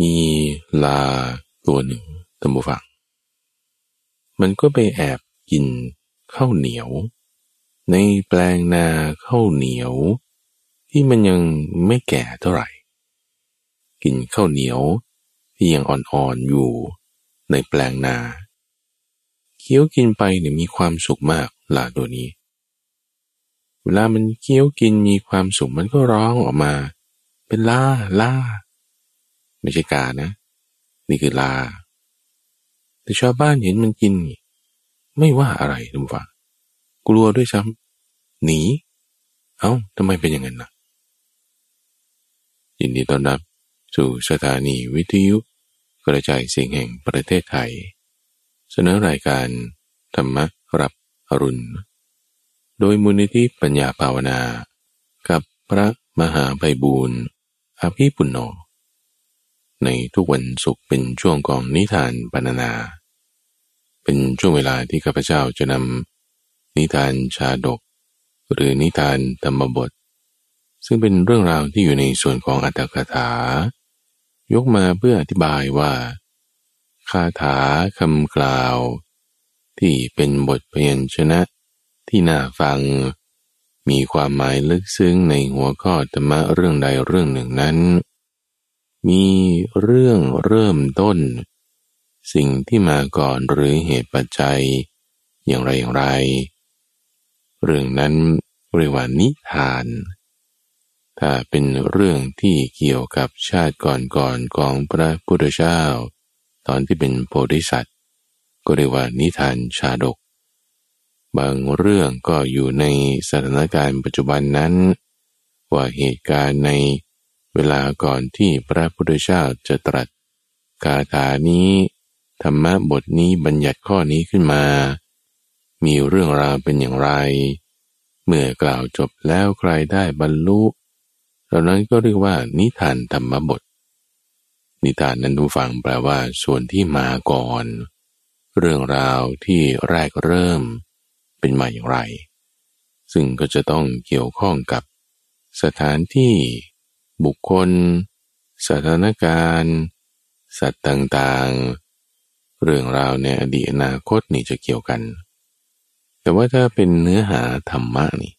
มีลาตัวหนึ่งตัมบูฟัง มันก็ไปแอบกินข้าวเหนียว ในแปลงนาข้าวเหนียว ที่มันยังไม่แก่เท่าไหร่ กินข้าวเหนียวที่ยังอ่อนๆอยู่ในแปลงนาเคี้ยวกินไปเนี่ยมีความสุขมากลาตัวนี้ เวลามันเคี้ยวกินมีความสุขมันก็ร้องออกมา เป็นลาลา ไม่ใช่กานะ นี่คือลา แต่ชาวบ้านเห็นมันกิน ไม่ว่าอะไรทุกฝังกลัวด้วยซ้ำหนี เอา้าทำไมเป็นอย่างนั้นล่ะยินดีต้อนรับ สู่สถานีวิทยุ กระจายเสียงแห่งประเทศไทย เสนอรายการ ธรรมรับอรุณ โดยมูลนิธิปัญญาภาวนา กับพระมหาไพบูรณ์อภิปุณโญ ในทุกวันศุกร์เป็นช่วงของนิทานบรรณนาเป็นช่วงเวลาที่ข้าพเจ้าจะนำนิทานชาดก หรือนิทานธรรมบท ซึ่งเป็นเรื่องราวที่อยู่ในส่วนของอัตถกถา ยกมาเพื่ออธิบายว่าคาถาคำกล่าว ที่เป็นบทพยัญชนะที่น่าฟัง มีความหมายลึกซึ้งในหัวข้อธรรมะเรื่องใดเรื่องหนึ่งนั้น มีเรื่องเริ่มต้น สิ่งที่มาก่อนหรือเหตุปัจจัย อย่างไรอย่างไร เรื่องนั้นเรียกว่านิทาน ถ้าเป็นเรื่องที่เกี่ยวกับชาติก่อนๆของพระพุทธเจ้า ตอนที่เป็นโพธิสัตว์ ก็เรียกว่านิทานชาดก บางเรื่องก็อยู่ในสถานการณ์ปัจจุบันนั้น ว่าเหตุการณ์ใน เวลาก่อนที่พระพุทธเจ้าจะตรัสคาถานี้ธรรมะบทนี้บัญญัติข้อนี้ขึ้นมา มีเรื่องราวเป็นอย่างไร เมื่อกล่าวจบแล้วใครได้บรรลุเหล่านั้นก็เรียกว่านิทานธรรมบท นิทานนั้นดูฟังแปลว่าส่วนที่มาก่อน เรื่องราวที่แรกเริ่มเป็นมาอย่างไร ซึ่งก็จะต้องเกี่ยวข้องกับสถานที่ บุคคล สถานการณ์ สัตว์ต่างๆ เรื่องราวในอดีตอนาคตนี่จะเกี่ยวกัน แต่ว่าถ้าเป็นเนื้อหาธรรมะนี่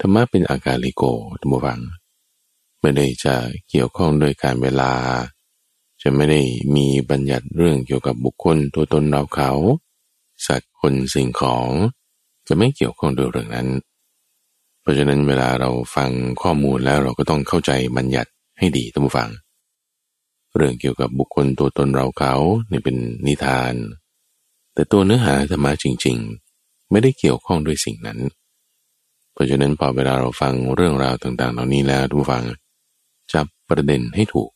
ธรรมะเป็นอากาลิโกทุกฝังไม่ได้จะเกี่ยวข้องโดยการเวลา จะไม่ได้มีบัญญัติเรื่องเกี่ยวกับบุคคลตัวตนเราเขา สัตว์คนสิ่งของ จะไม่เกี่ยวข้องโดยเรื่องนั้น ราะฉะนั้นเวลาเราฟังข้อมูลแล้วเราก็ต้องเข้าใจบัญญัติให้ดีท่านผู้ฟัง เรื่องเกี่ยวกับบุคคลตัวตนเราเขาเนี่เป็นนิทาน แต่ตัวเนื้อหาธรรมะจริง ๆ ไม่ได้เกี่ยวข้องด้วยสิ่งนั้น เพราะฉะนั้นพอเวลาเราฟังเรื่องราวต่างๆ เหล่านี้แล้วท่านผู้ฟัง จับประเด็นให้ถูก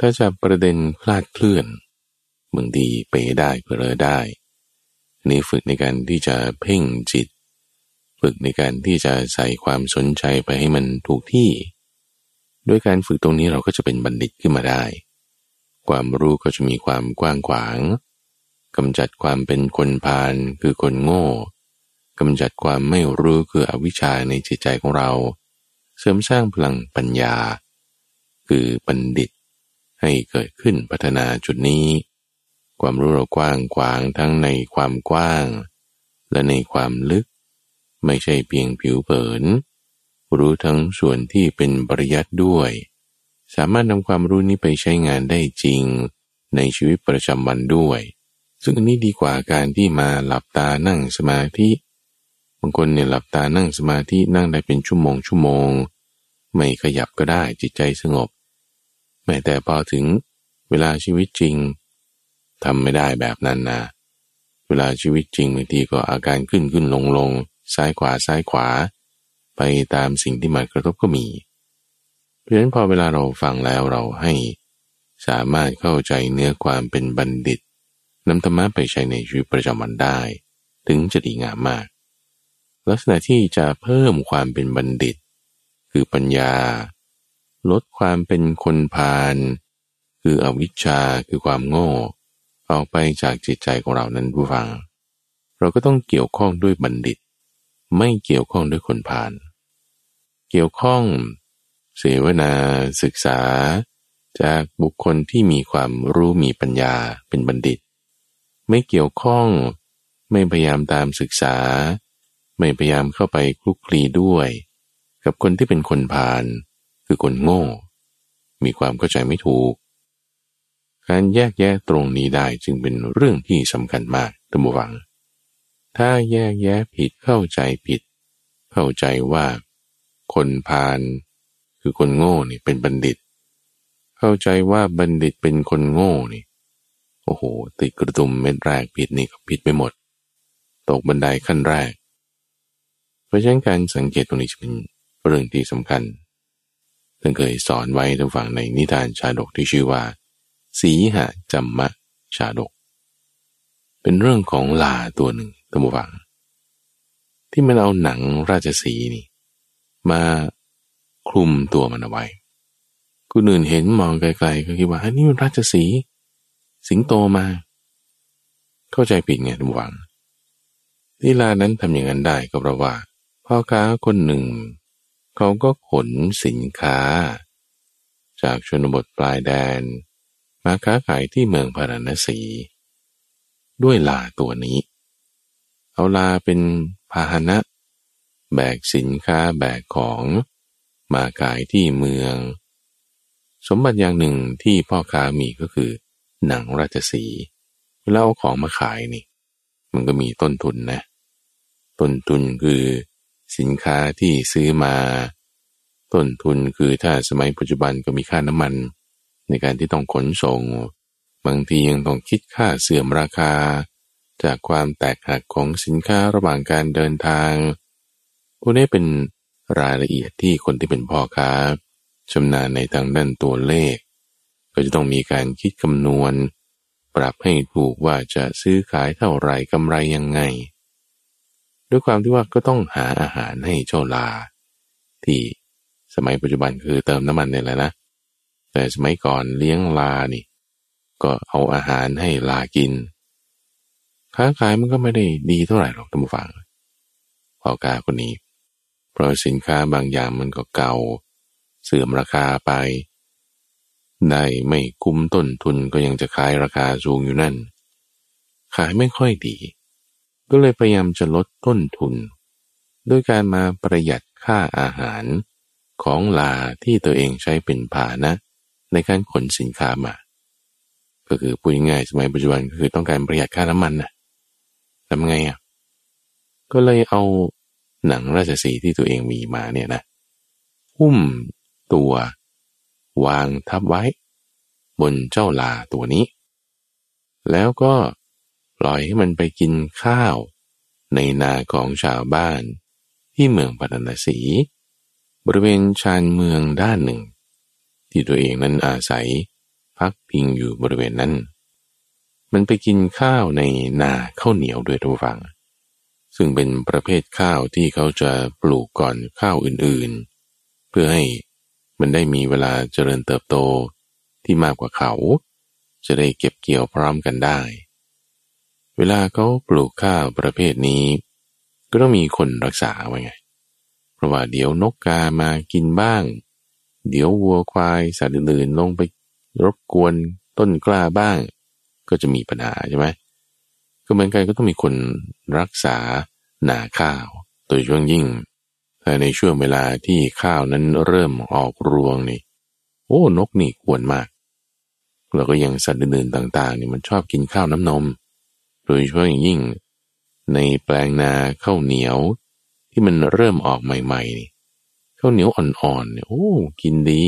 ถ้าจับประเด็นคลาดเคลื่อนบางทีเปได้เผลอได้นี่ฝึกในการที่จะเพ่งจิต ฝึกในการที่จะใส่ความสนใจไปให้มันถูกที่ ด้วยการฝึกตรงนี้เราก็จะเป็นบัณฑิตขึ้นมาได้ ความรู้ก็จะมีความกว้างขวางกำจัดความเป็นคนพาลคือคนโง่กำจัดความไม่รู้คืออวิชชาในจิตใจของเรา เสริมสร้างพลังปัญญา คือบัณฑิต ให้เกิดขึ้นพัฒนาจุดนี้ ความรู้เรากว้างขวางทั้งในความกว้าง และในความลึก ไม่ใช่เพียงผิวเผิน รู้ทั้งส่วนที่เป็นปริยัติด้วย สามารถนำความรู้นี้ไปใช้งานได้จริง ในชีวิตประจำวันด้วย ซึ่งอันนี้ดีกว่าการที่มาหลับตานั่งสมาธิบางคนเนี่ยหลับตานั่งสมาธินั่งได้เป็นชั่วโมงชั่วโมง ไม่ขยับก็ได้จิตใจสงบ แม้แต่พอถึงเวลาชีวิตจริงทำไม่ได้แบบนั้นนะเวลาชีวิตจริงบางทีก็อาการขึ้นขึ้นลงลง ซ้ายขวาซ้ายขวา ไปตามสิ่งที่มากระทบก็มี เพราะฉะนั้นพอเวลาเราฟังแล้วเราให้สามารถเข้าใจเนื้อความเป็นบัณฑิตนำธรรมะไปใช้ในชีวิตประจำวันได้ ถึงจะดีงามมาก ลักษณะที่จะเพิ่มความเป็นบัณฑิต คือปัญญา ลดความเป็นคนพาลคืออวิชชาคือความโง่ ออกไปจากจิตใจของเรานั้นผู้ฟัง เราก็ต้องเกี่ยวข้องด้วยบัณฑิต ไม่เกี่ยวข้องด้วยคนผ่าน เกี่ยวข้อง เสวนาศึกษา จากบุคคลที่มีความรู้มีปัญญาเป็นบัณฑิต ไม่เกี่ยวข้อง ไม่พยายามตามศึกษา ไม่พยายามเข้าไปคลุกคลีด้วย กับคนที่เป็นคนพาลคือคนโง่ มีความเข้าใจไม่ถูก การแยกแยะตรงนี้ได้จึงเป็นเรื่องที่สำคัญมากตัมวัง ถ้าแยกแยะผิดเข้าใจผิด เข้าใจว่า คนพาลคือคนโง่นี่เป็นบัณฑิต เข้าใจว่าบัณฑิตเป็นคนโง่นี่ โอ้โห ติดกระตุมเม็ดแรกผิดนี่ก็ผิดไปหมด ตกบันไดขั้นแรก เพราะฉะนั้นการสังเกตตรงนี้จะเป็นเรื่องที่สำคัญท่านเคยสอนไว้ทางฝั่งในนิทานชาดกที่ชื่อว่า สีหะจัมมะชาดก เป็นเรื่องของลาตัวหนึ่ง ตัมวัง ที่มันเอาหนังราชสีนี่ มาคลุมตัวมันเอาไว้คนอื่นเห็นมองไกลๆก็คิดว่าอันนี้มันราชสี สิงโตมา เข้าใจผิดไงทุกวังที่ลานั้นทำอย่างนั้นได้ก็เพราะว่า พ่อค้าคนหนึ่ง เขาก็ขนสินค้า จากชนบทปลายแดน มาค้าขายที่เมืองพาราณสี ด้วยลาตัวนี้ เอาลาเป็นพาหนะ แบกสินค้าแบกของมาขายที่เมือง สมบัติอย่างหนึ่งที่พ่อค้ามีก็คือ หนังราชสีเวลาเอาของมาขายนี่ มันก็มีต้นทุนนะ ต้นทุนคือสินค้าที่ซื้อมา ต้นทุนคือถ้าสมัยปัจจุบันก็มีค่าน้ำมัน ในการที่ต้องขนส่ง บางทียังต้องคิดค่าเสื่อมราคา จากความแตกหักของสินค้าระหว่างการเดินทางพวกนี้เป็นรายละเอียดที่คนที่เป็นพ่อค้าชำนาญในทางด้านตัวเลข ก็จะต้องมีการคิดคำนวณ ปรับให้ถูกว่าจะซื้อขายเท่าไหร่กำไรยังไง ด้วยความที่ว่าก็ต้องหาอาหารให้เจ้าลา ที่สมัยปัจจุบันคือเติมน้ำมันเนี่ยแหละนะ แต่สมัยก่อนเลี้ยงลานี่ ก็เอาอาหารให้ลากิน ค้าขายมันก็ไม่ได้ดีเท่าไหร่หรอกท่านผู้ฟังพ่อกาคนนี้ เพราะสินค้าบางอย่างมันก็เก่า เสื่อมราคาไป ได้ไม่คุ้มต้นทุนก็ยังจะขายราคาสูงอยู่นั่น ขายไม่ค่อยดี ก็เลยพยายามจะลดต้นทุน ด้วยการมาประหยัดค่าอาหารของลาที่ตัวเองใช้เป็นผานะ ในการขนสินค้ามา ก็คือพูดง่ายสมัยปัจจุบันก็คือต้องการประหยัดค่าน้ำมันนะ ทำไงอะ ก็เลยเอาหนังราชสีที่ตัวเองมีมาเนี่ยนะหุ้มตัว วางทับไว้ บนเจ้าลาตัวนี้ แล้วก็ปล่อยให้มันไปกินข้าว ในนาของชาวบ้าน ที่เมืองปัตนสี บริเวณชานเมืองด้านหนึ่ง ที่ตัวเองนั้นอาศัย พักพิงอยู่บริเวณนั้น มันไปกินข้าวในนาข้าวเหนียวด้วยทุกฝัง ซึ่งเป็นประเภทข้าวที่เขาจะปลูกก่อนข้าวอื่นๆ เพื่อให้มันได้มีเวลาเจริญเติบโตที่มากกว่าเขา จะได้เก็บเกี่ยวพร้อมกันได้ เวลาเขาปลูกข้าวประเภทนี้ ก็ต้องมีคนรักษาไว้ไง เพราะว่าเดี๋ยวนกกามากินบ้าง เดี๋ยววัวควายสัตว์อื่นๆลงไปรบกวนต้นกล้าบ้าง ก็จะมีปัญหาใช่ไหมก็เหมือนกันก็ต้องมีคนรักษาหนาข้าว โดยช่วงยิ่งแต่ในช่วงเวลาที่ข้าวนั้นเริ่มออกรวงนี่ โอ้นกนี่ควรมาก แล้วก็ยังสัตว์อื่นๆต่างๆนี่มันชอบกินข้าวน้ำนม โดยเฉพาะอย่างยิ่ง ในแปลงนาข้าวเหนียวที่มันเริ่มออกใหม่ๆนี่ข้าวเหนียวอ่อนๆเนี่ยโอ้กินดี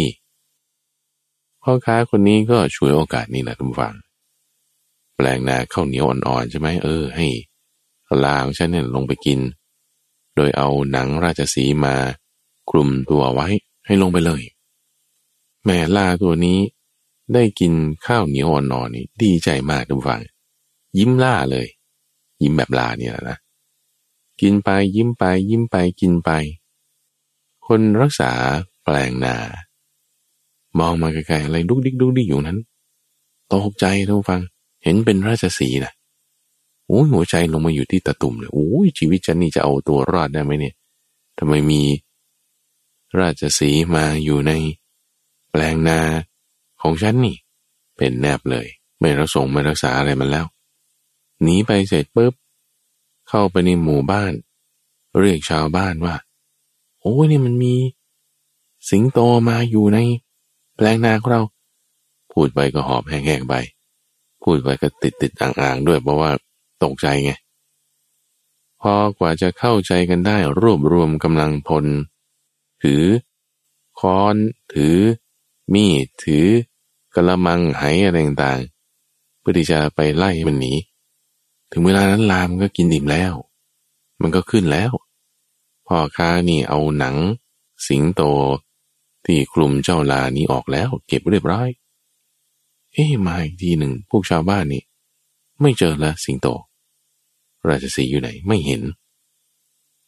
พ่อค้าคนนี้ก็ช่วยโอกาสนี้นะทุกฝัง แปลงนาข้าวเหนียวอ่อนๆใช่ไหมเออ ให้ลาของฉันเนี่ยลงไปกิน โดยเอาหนังราชสีมา คลุมตัวไว้ให้ลงไปเลย แม่ลาตัวนี้ได้กินข้าวเหนียวอ่อนๆนี่ดีใจมากทุกฝัง ยิ้มล่าเลย ยิ้มแบบลาเนี่ยนะกินไปยิ้มไป ยิ้มไปกินไป คนรักษาแปลงนา มองมาไกลๆอะไรดุกดิกดุกดิกอยู่นั้นตกใจทุกฟัง เห็นเป็นราชสีนะโอ้ยหัวใจลงมาอยู่ที่ตะตุ่มเลยโอ้ยชีวิตฉันนี่จะเอาตัวรอดได้ไหมเนี่ยทำไมมีราชสีมาอยู่ในแปลงนาของฉันนี่ เป็นแนบเลย ไม่รักษงไม่รักษาอะไรมันแล้วหนีไปเสร็จปุ๊บ เข้าไปในหมู่บ้าน เรียกชาวบ้านว่า โอ้ยนี่มันมี สิงโตมาอยู่ใน แปลงนาของเรา พูดไปก็หอบแห้งๆไป พูดไปก็ติดติดอ่างๆด้วยเพราะว่าตกใจไง พอกว่าจะเข้าใจกันได้รวบรวมกำลังพล ถือ ค้อน ถือ มีด ถือกระมังไหอะไรต่างๆเพื่อที่จะไปไล่มันหนี ถึงเวลานั้นลามก็กินดิ่มแล้ว มันก็ขึ้นแล้ว พ่อค้านี่เอาหนัง สิงโตที่คลุมเจ้าลานี้ออกแล้ว เก็บเรียบร้อย เอ๊มาอีกทีหนึ่งพวกชาวบ้านนี่ ไม่เจอละสิงโต ราชสีอยู่ไหนไม่เห็น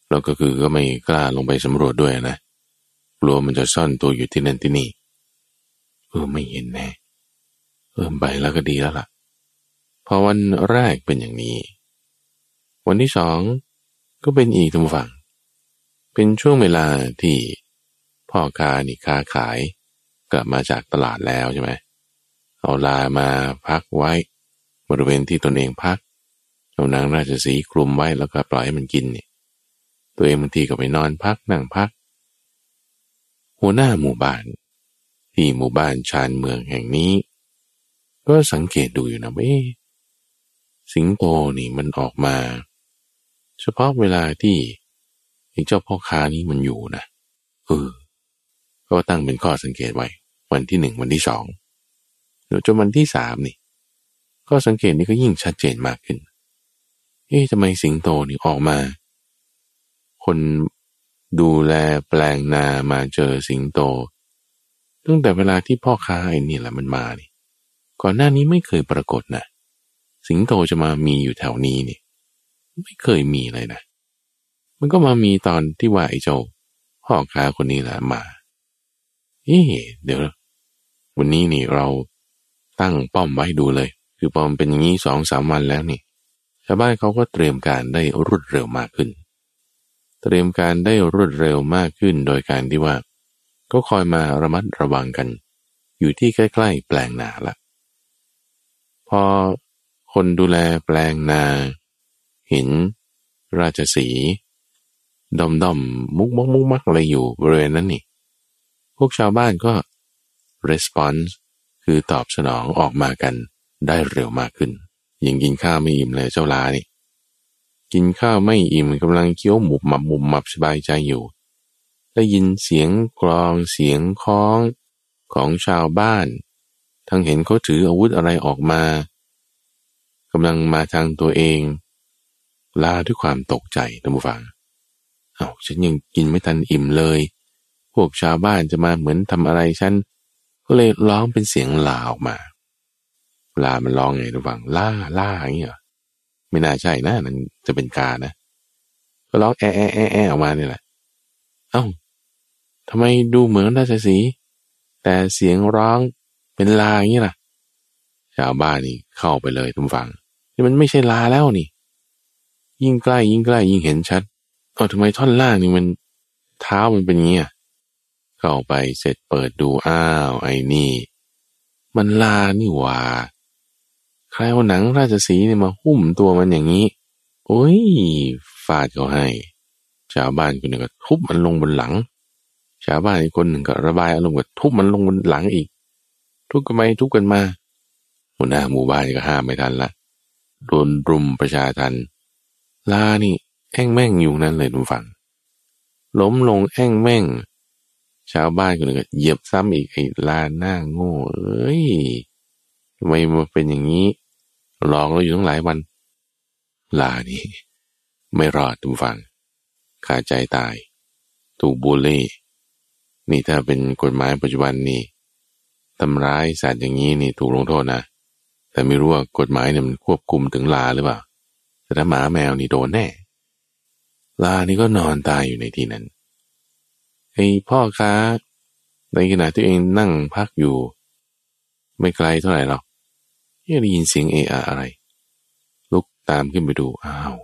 เราก็คือก็ไม่กล้าลงไปสำรวจด้วยนะกลัวมันจะซ่อนตัวอยู่ที่นั่นที่นี่เออไม่เห็นแน่เออไปแล้วก็ดีแล้วล่ะพอวันแรกเป็นอย่างนี้ วันที่สองก็เป็นอีกทุกฝั่ง เป็นช่วงเวลาที่พ่อค้านี่ค้าขายกลับมาจากตลาดแล้วใช่ไหม เอาลามาพักไว้ บริเวณที่ตนเองพักเอานางราชสีคลุมไว้แล้วก็ปล่อยให้มันกินเนี่ยตัวเองบางทีก็ไปนอนพักนั่งพัก หัวหน้าหมู่บ้าน ที่หมู่บ้านชานเมืองแห่งนี้ ก็สังเกตดูอยู่นะว่าสิงโตนี่มันออกมา เฉพาะเวลาที่ไอ้เจ้าพ่อค้านี้มันอยู่นะเออก็ตั้งเป็นข้อสังเกตไว้ วันที่หนึ่งวันที่สอง จนวันที่สามนี่ ก็สังเกตนี้ก็ยิ่งชัดเจนมากขึ้น เอ๊ะทำไมสิงโตนี่ออกมา คนดูแลแปลงนามาเจอสิงโตตั้งแต่เวลาที่พ่อค้าไอ้นี่แหละมันมานี่ก่อนหน้านี้ไม่เคยปรากฏนะสิงโตจะมามีอยู่แถวนี้นี่ ไม่เคยมีเลยนะมันก็มามีตอนที่ว่าไอ้เจ้าพ่อค้าคนนี้แหละมาเอ๊เดี๋ยว วันนี้นี่เรา ตั้งป้อมไว้ดูเลย คือป้อมเป็นอย่างนี้สองสามวันแล้วนี่ ชาวบ้านเขาก็เตรียมการได้รวดเร็วมากขึ้น เตรียมการได้รวดเร็วมากขึ้นโดยการที่ว่า ก็คอยมาระมัดระวังกัน อยู่ที่ใกล้ๆแปลงนาละ พอคนดูแลแปลงนาเห็นราชสีดอมดอมมุกมักมุกมักอะไรอยู่บริเวณนั้นนี่ พวกชาวบ้านก็ response คือตอบสนองออกมากันได้เร็วมากขึ้นยังกินข้าวไม่อิ่มเลยเจ้าลานี่กินข้าวไม่อิ่มกำลังเคี้ยวหมุบหมับหมุบหมับสบายใจอยู่ ได้ยินเสียงกรองเสียงคล้องของชาวบ้าน ทั้งเห็นเขาถืออาวุธอะไรออกมากำลังมาทางตัวเอง ลาด้วยความตกใจท่านผู้ฟังเอา้าฉันยังกินไม่ทันอิ่มเลย พวกชาวบ้านจะมาเหมือนทำอะไรฉัน ก็เลยร้องเป็นเสียงลาออกมา ลามันร้องไงท่านฟังล่าล่าอย่างเงี้ยไม่น่าใช่นะนั่นจะเป็นกานะ ก็ร้องแอะแอะแอะแอะออกมาเนี่ยแหละ เอา้าทำไมดูเหมือนราชสี แต่เสียงร้องเป็นลาอย่างนี้ล่ะ ชาวบ้านนี่เข้าไปเลยทุกฝังนี่มันไม่ใช่ลาแล้วนี่ ยิ่งใกล้ยิ่งใกล้ยิ่งเห็นชัดเออทำไมท่อนล่างนี่มัน เท้ามันเป็นเงี้ย เข้าไปเสร็จเปิดดูอ้าวไอ้นี่ มันลานี่หว่าใครเอาหนังราชสีเนี่ยมาหุ้มตัวมันอย่างนี้ โอ้ยฟาดเขาให้ ชาวบ้านคนหนึ่งก็ทุบมันลงบนหลัง ชาวบ้านอีกคนหนึ่งก็ระบายอารมณ์ก็ทุบมันลงบนหลังอีก ทุกกันไปทุกกันมาหัวหน้าหมู่บ้านก็ห้ามไม่ทันละโดนรุมประชาทันลานี่แอ่งแม่งอยู่นั้นเลยทุกฝังล้มลงแอ่งแม่ง ชาวบ้านคนหนึ่งเหยียบซ้ำอีกไอ้ลาหน้าโง่เอ้ยทำไมมาเป็นอย่างนี้หลองเราอยู่ตั้งหลายวัน ลานี่ไม่รอดทุกฝังขาดใจตาย ถูกบูลลี่ นี่ถ้าเป็นกฎหมายปัจจุบันนี่ทำร้ายสัตว์อย่างนี้นี่ถูกลงโทษนะแต่ไม่รู้ว่ากฎหมายเนี่ยมันควบคุมถึงลาหรือเปล่าแต่ถ้าหมาแมวนี่โดนแน่ลานี่ก็นอนตายอยู่ในที่นั้น ไอ้พ่อค้า ในขณะที่เองนั่งพักอยู่ ไม่ไกลเท่าไหร่หรอกยังได้ยินเสียงเอะอะไร ลุกตามขึ้นไปดูอ้าว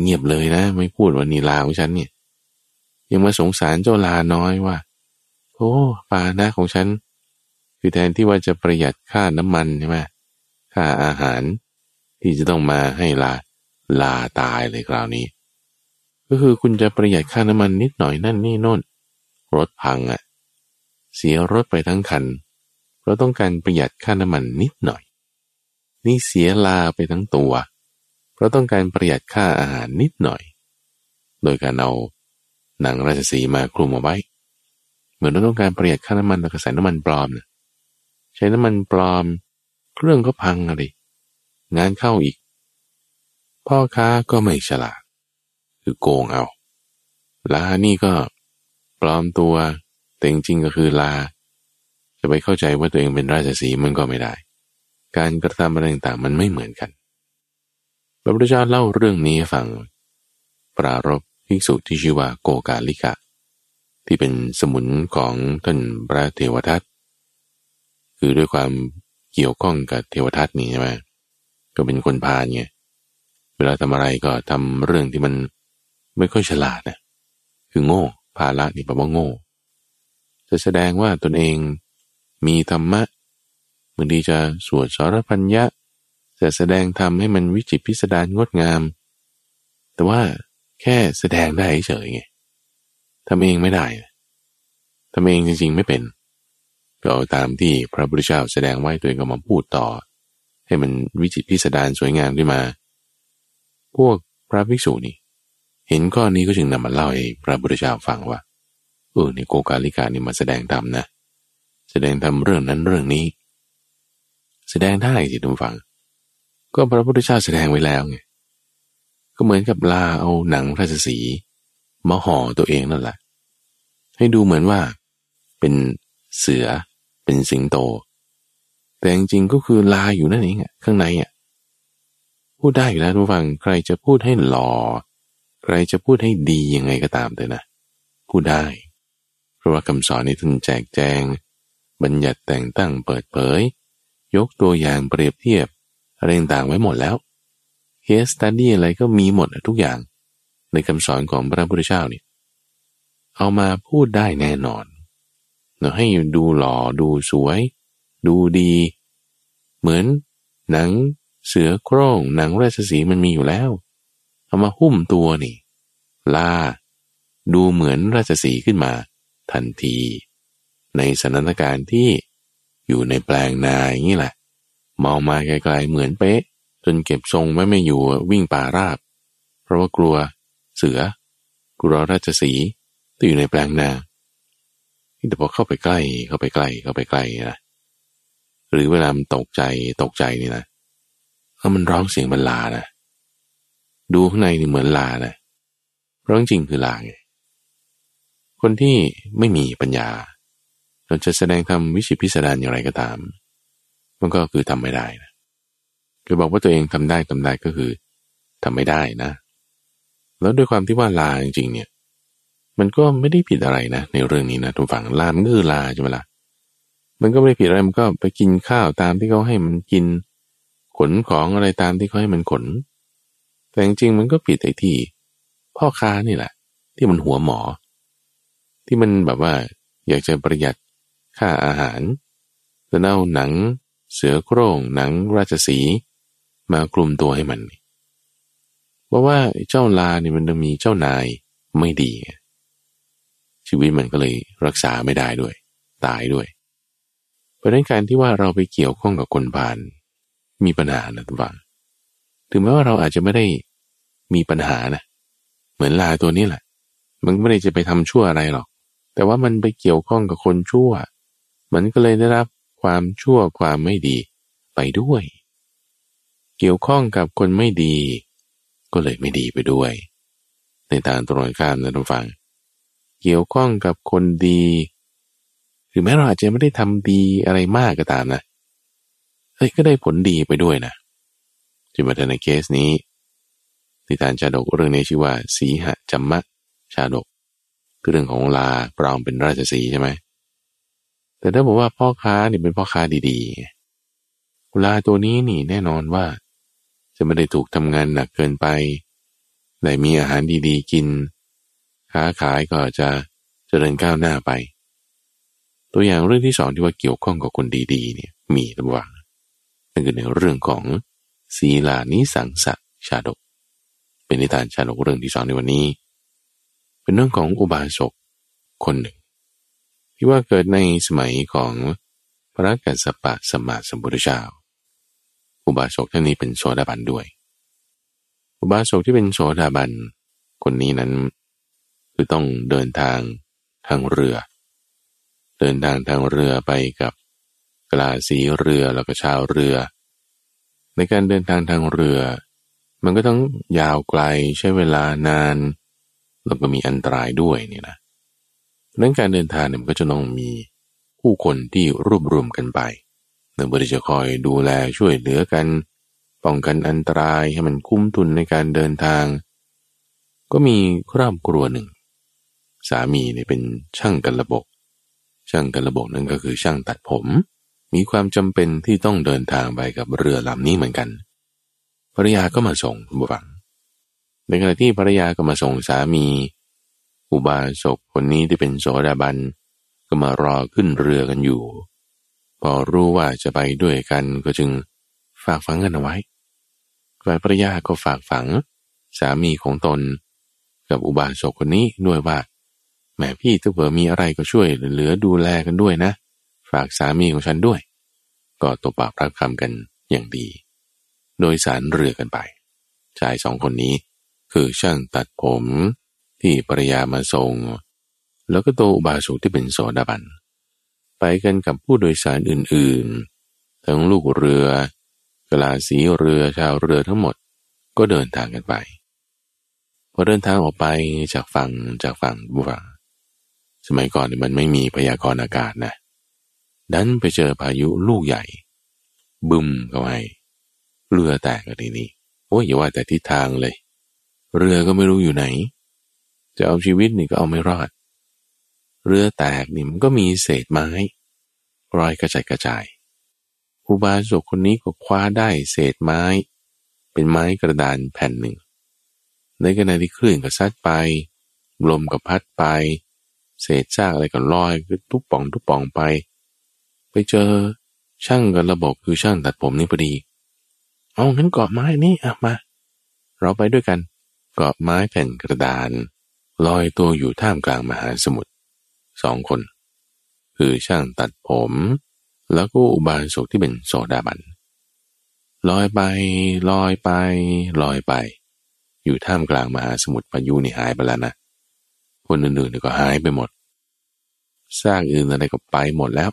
เงียบเลยนะ ไม่พูดว่านี่ลาของฉันเนี่ย ยังมาสงสารเจ้าลาน้อยว่าโอ้ปานะของฉัน คือแทนที่ว่าจะประหยัดค่าน้ำมันใช่ไหมค่าอาหารที่จะต้องมาให้ลาลาตายเลยคราวนี้ ก็คือคุณจะประหยัดค่าน้ำมันนิดหน่อยนั่นนี่โน่น รถพังอะ่ะ เสียรถไปทั้งคันเราต้องการประหยัดค่าน้ำมันนิดหน่อย นี่เสียลาไปทั้งตัว เพราะต้องการประหยัดค่าอาหารนิดหน่อย โดยการเอาหนังราชสีมาคลุมเอาไว้ เหมือนเราต้องการประหยัดค่าน้ำมันเราก็ใส่น้ำมันปลอมนะใช้น้ำมันปลอม เครื่องก็พังอะไรงานเข้าอีก พ่อค้าก็ไม่ฉลาด คือโกงเอาลานี่ก็ ปลอมตัวแต่จริงๆก็คือลา จะไปเข้าใจว่าตัวเองเป็นราชสีมันก็ไม่ได้ การกระทำอะไรต่างๆมันไม่เหมือนกัน พระพุทธเจ้าเล่าเรื่องนี้ฟัง ปรารบภิกษุที่ชื่อว่าโกกาลิกะ ที่เป็นสมุนของท่านพระเทวทัตคือด้วยความเกี่ยวข้องกับเทวทัตนี่ใช่ไหมก็เป็นคนพาลไงเวลาทำอะไรก็ทำเรื่องที่มันไม่ค่อยฉลาดนะคือโง่ ภาละนี่แปลว่าโง่ จะแสดงว่าตนเองมีธรรมะบางทีจะสวดสารพันยะจะแสดงธรรมให้มันวิจิตพิสดารงดงาม แต่ว่าแค่แสดงได้เฉยไงทำเองไม่ได้ทำเองจริงๆไม่เป็นก็เอาตามที่พระพุทธเจ้าแสดงไว้ตัวเองก็มาพูดต่อ ให้มันวิจิตพิสดารสวยงามขึ้นมา พวกพระภิกษุนี่ เห็นก้อนี้ก็จึงนำมาเล่าให้พระพุทธเจ้าฟังว่าเออในโกกาลิกานี่มาแสดงธรรมนะ แสดงธรรมเรื่องนั้นเรื่องนี้ แสดงได้สิทุกฝัง ก็พระพุทธเจ้าแสดงไว้แล้วไงก็เหมือนกับลาเอาหนังราชสีมาห่อตัวเองนั่นแหละ ให้ดูเหมือนว่า เป็นเสือเป็นสิงโต แต่จริงๆก็คือลาอยู่นั่นเองอะข้างในอะพูดได้อยู่แล้วทุกฝังใครจะพูดให้หล่อ ใครจะพูดให้ดียังไงก็ตามเถอะนะ พูดได้ เพราะว่าคำสอนนี้ท่านแจกแจง บัญญัติแต่งตั้งเปิดเผย ยกตัวอย่างเปรียบเทียบอะไรต่างไว้หมดแล้วเคสตัดดี้อะไรก็มีหมดทุกอย่าง ในคำสอนของพระพุทธเจ้านี่เอามาพูดได้แน่นอนเราให้ดูหล่อดูสวย ดูดี เหมือนหนังเสือโคร่งหนังราชสีมันมีอยู่แล้ว เอามาหุ้มตัวนี่ล่า ดูเหมือนราชสีขึ้นมา ทันที ในสถานการณ์ที่อยู่ในแปลงนาอย่างนี้แหละ มองมาไกลๆเหมือนเป๊ะ จนเก็บทรงไว้ไม่อยู่วิ่งป่าราบ เพราะว่ากลัวเสือกลัวราชสีที่อยู่ในแปลงนาแต่พอเข้าไปใกล้เข้าไปใกล้เข้าไปใกล้นะหรือเวลามันตกใจตกใจนี่นะเออมันร้องเสียงบรรลานะ ดูข้างในนี่เหมือนลานะเพราะจริงคือลาไงคนที่ไม่มีปัญญา เราจะแสดงทำวิชิพิสดารอย่างไรก็ตาม มันก็คือทำไม่ได้นะคือบอกว่าตัวเองทำได้ทำได้ก็คือทำไม่ได้นะ แล้วด้วยความที่ว่าลาจริงๆเนี่ย มันก็ไม่ได้ผิดอะไรนะ ในเรื่องนี้นะทุกฝั่งลามันก็คือลาใช่ไหมละ่ะมันก็ไม่ได้ผิดอะไรมันก็ไปกินข้าวตามที่เขาให้มันกิน ขนของอะไรตามที่เขาให้มันขน แต่จริงๆมันก็ผิดไอ้ที่ พ่อค้านี่แหละ ที่มันหัวหมอ ที่มันแบบว่า อยากจะประหยัดค่าอาหารจะเอาหนัง เสือโคร่งหนังราชสีมากลุ่มตัวให้มันเพราะว่าเจ้าลาเนี่ยมันมีเจ้านายไม่ดี ชีวิตมันก็เลยรักษาไม่ได้ด้วย ตายด้วย เพราะนั้นการที่ว่าเราไปเกี่ยวข้องกับคนพาลมีปัญหานะทุกฝัง ถึงแม้ว่าเราอาจจะไม่ได้มีปัญหานะ เหมือนลาตัวนี้แหละ มันไม่ได้จะไปทำชั่วอะไรหรอก แต่ว่ามันไปเกี่ยวข้องกับคนชั่ว มันก็เลยได้รับความชั่วความไม่ดีไปด้วย เกี่ยวข้องกับคนไม่ดี ก็เลยไม่ดีไปด้วย ในทางตรงข้ามนะทุกฝัง เกี่ยวข้องกับคนดีรือแม้เราอาจจะไม่ได้ทำดีอะไรมากก็ตามนะเฮ้ยก็ได้ผลดีไปด้วยนะ จิมาในเคสนี้นิทานชาดกเรื่องนี้ชื่อว่า สีหะจัมมะ ชาดกคือเรื่องของลาปลอมเป็นราชสีใช่ไหมแต่ถ้าบอกว่าพ่อค้านี่เป็นพ่อค้าดีๆลาตัวนี้นี่แน่นอนว่า จะไม่ได้ถูกทำงานหนักเกินไปได้มีอาหารดีๆกิน ค้าขายก็จะเจริญก้าวหน้าไป ตัวอย่างเรื่องที่สองที่ว่าเกี่ยวข้องกับคนดีๆเนี่ยมีระหว่างนั่นคือในเรื่องของ ศีลานิสังสะชาดก เป็นนิทานชาดกเรื่องที่สองในวันนี้ เป็นเรื่องของอุบาสกคนหนึ่ง ที่ว่าเกิดในสมัยของพระกัสสปะสมมาสมพุทธเจ้าอุบาสกท่านนี้เป็นโสดาบันด้วย อุบาสกที่เป็นโสดาบันคนนี้นั้นคือต้องเดินทางทางเรือ เดินทางทางเรือไปกับกลาสีเรือแล้วก็ชาวเรือ ในการเดินทางทางเรือ มันก็ต้องยาวไกลใช้เวลานาน แล้วก็มีอันตรายด้วยเนี่ยนะดังการเดินทางเนี่ยมันก็จะต้องมีผู้คนที่รวบรวมกันไปเนื่องจากจะคอยดูแลช่วยเหลือกัน ป้องกันอันตรายให้มันคุ้มทุนในการเดินทาง ก็มีครอบครัวหนึ่ง สามีเนี่ยเป็นช่างกันระบบช่างกันระบบนั่นก็คือช่างตัดผม มีความจำเป็นที่ต้องเดินทางไปกับเรือลำนี้เหมือนกัน ภรรยาก็มาส่งบุฟัง ในขณะที่ภรรยาก็มาส่งสามี อุบาสกคนนี้ที่เป็นโสดาบันก็มารอขึ้นเรือกันอยู่ พอรู้ว่าจะไปด้วยกันก็จึงฝากฝังกันเอาไว้ฝ่ายภรรยาก็ฝากฝัง สามีของตน กับอุบาสกคนนี้ด้วยว่าแม่พี่ถ้าเผื่อมีอะไรก็ช่วยเหลือดูแลกันด้วยนะ ฝากสามีของฉันด้วย ก็ตบปากรับคำกันอย่างดี โดยสารเรือกันไป ชายสองคนนี้คือช่างตัดผมที่ภรยามาส่ง แล้วก็ตัวอุบาสกที่เป็นโสดาบัน ไปกันกับผู้โดยสารอื่นๆ ทั้งลูกเรือกลาสีเรือชาวเรือทั้งหมดก็เดินทางกันไป พอเดินทางออกไปจากฝั่งจากฝั่งบุฟังสมัยก่อนมันไม่มีพยากรณ์อากาศนะ ดันไปเจอพายุลูกใหญ่ บึมเข้าไปเรือแตกกันทีนี้โอ้ยอย่าว่าแต่ทิศทางเลย เรือก็ไม่รู้อยู่ไหน จะเอาชีวิตนี่ก็เอาไม่รอด เรือแตกนี่มันก็มีเศษไม้ รอยกระจายกระจายอุบาสกคนนี้ก็คว้าได้เศษไม้ เป็นไม้กระดานแผ่นหนึ่ง ในขณะที่คลื่นก็ซัดไป ลมก็พัดไป เศษซากอะไรก็ลอยก็ทุบป่องทุบป่องไป ไปเจอช่างกันระบบคือช่างตัดผมนี่พอดี เอางั้นเกาะไม้นี่อะมา เราไปด้วยกัน เกาะไม้แผ่นกระดาน ลอยตัวอยู่ท่ามกลางมหาสมุทรสองคน คือช่างตัดผม แล้วก็อุบาสกที่เป็นโสดาบันลอยไปลอยไปลอยไป อยู่ท่ามกลางมหาสมุทรพายุนี่หายไปแล้วนะคนอื่นๆก็หายไปหมดสร้างอื่นอะไรก็ไปหมดแล้ว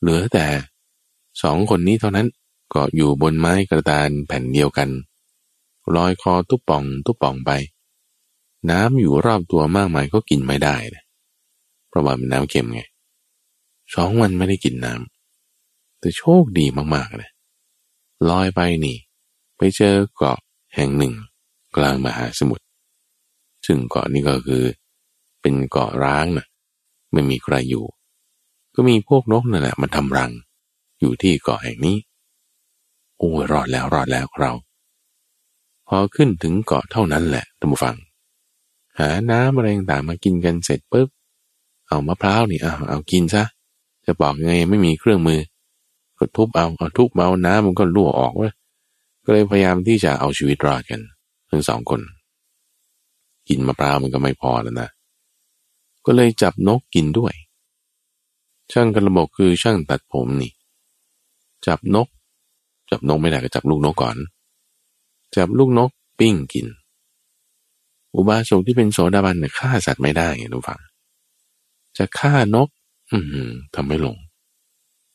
เหลือแต่สองคนนี้เท่านั้นก็อยู่บนไม้กระดานแผ่นเดียวกันลอยคอตุ๊บป่องตุ๊บป่องไป น้ำอยู่รอบตัวมากมายก็กินไม่ได้นะเพราะว่ามันน้ำเค็มไงสองวันไม่ได้กินน้ำแต่โชคดีมากๆเลยลอยไปนี่ ไปเจอเกาะแห่งหนึ่ง กลางมหาสมุทรซึ่งเกาะนี้ก็คือ เป็นเกาะร้างนะไม่มีใครอยู่ ก็มีพวกนกนั่นแหละมันทำรัง อยู่ที่เกาะแห่งนี้ โอ้รอดแล้วรอดแล้วเรา พอขึ้นถึงเกาะเท่านั้นแหละท่านผู้ฟัง หาน้ำอะไรต่างมากินกันเสร็จปุ๊บ เอามะพร้าวนี่เอาเอากินซะ จะบอกยังไงไม่มีเครื่องมือก็ทุบเอาเอาทุบเอาน้ำมันก็รั่วออกว่าก็เลยพยายามที่จะเอาชีวิตรอดกัน ทั้งสองคน กินมะพร้าวมันก็ไม่พอแล้วนะ ก็เลยจับนกกินด้วย ช่างกระบบคือช่างตัดผมนี่ จับนก จับนกไม่ได้ก็จับลูกนกก่อน จับลูกนกปิ้งกิน อุบาสกที่เป็นโสดาบันเนี่ยฆ่าสัตว์ไม่ได้ไงทุกฝัง จะฆ่านก อืมทำไม่ลง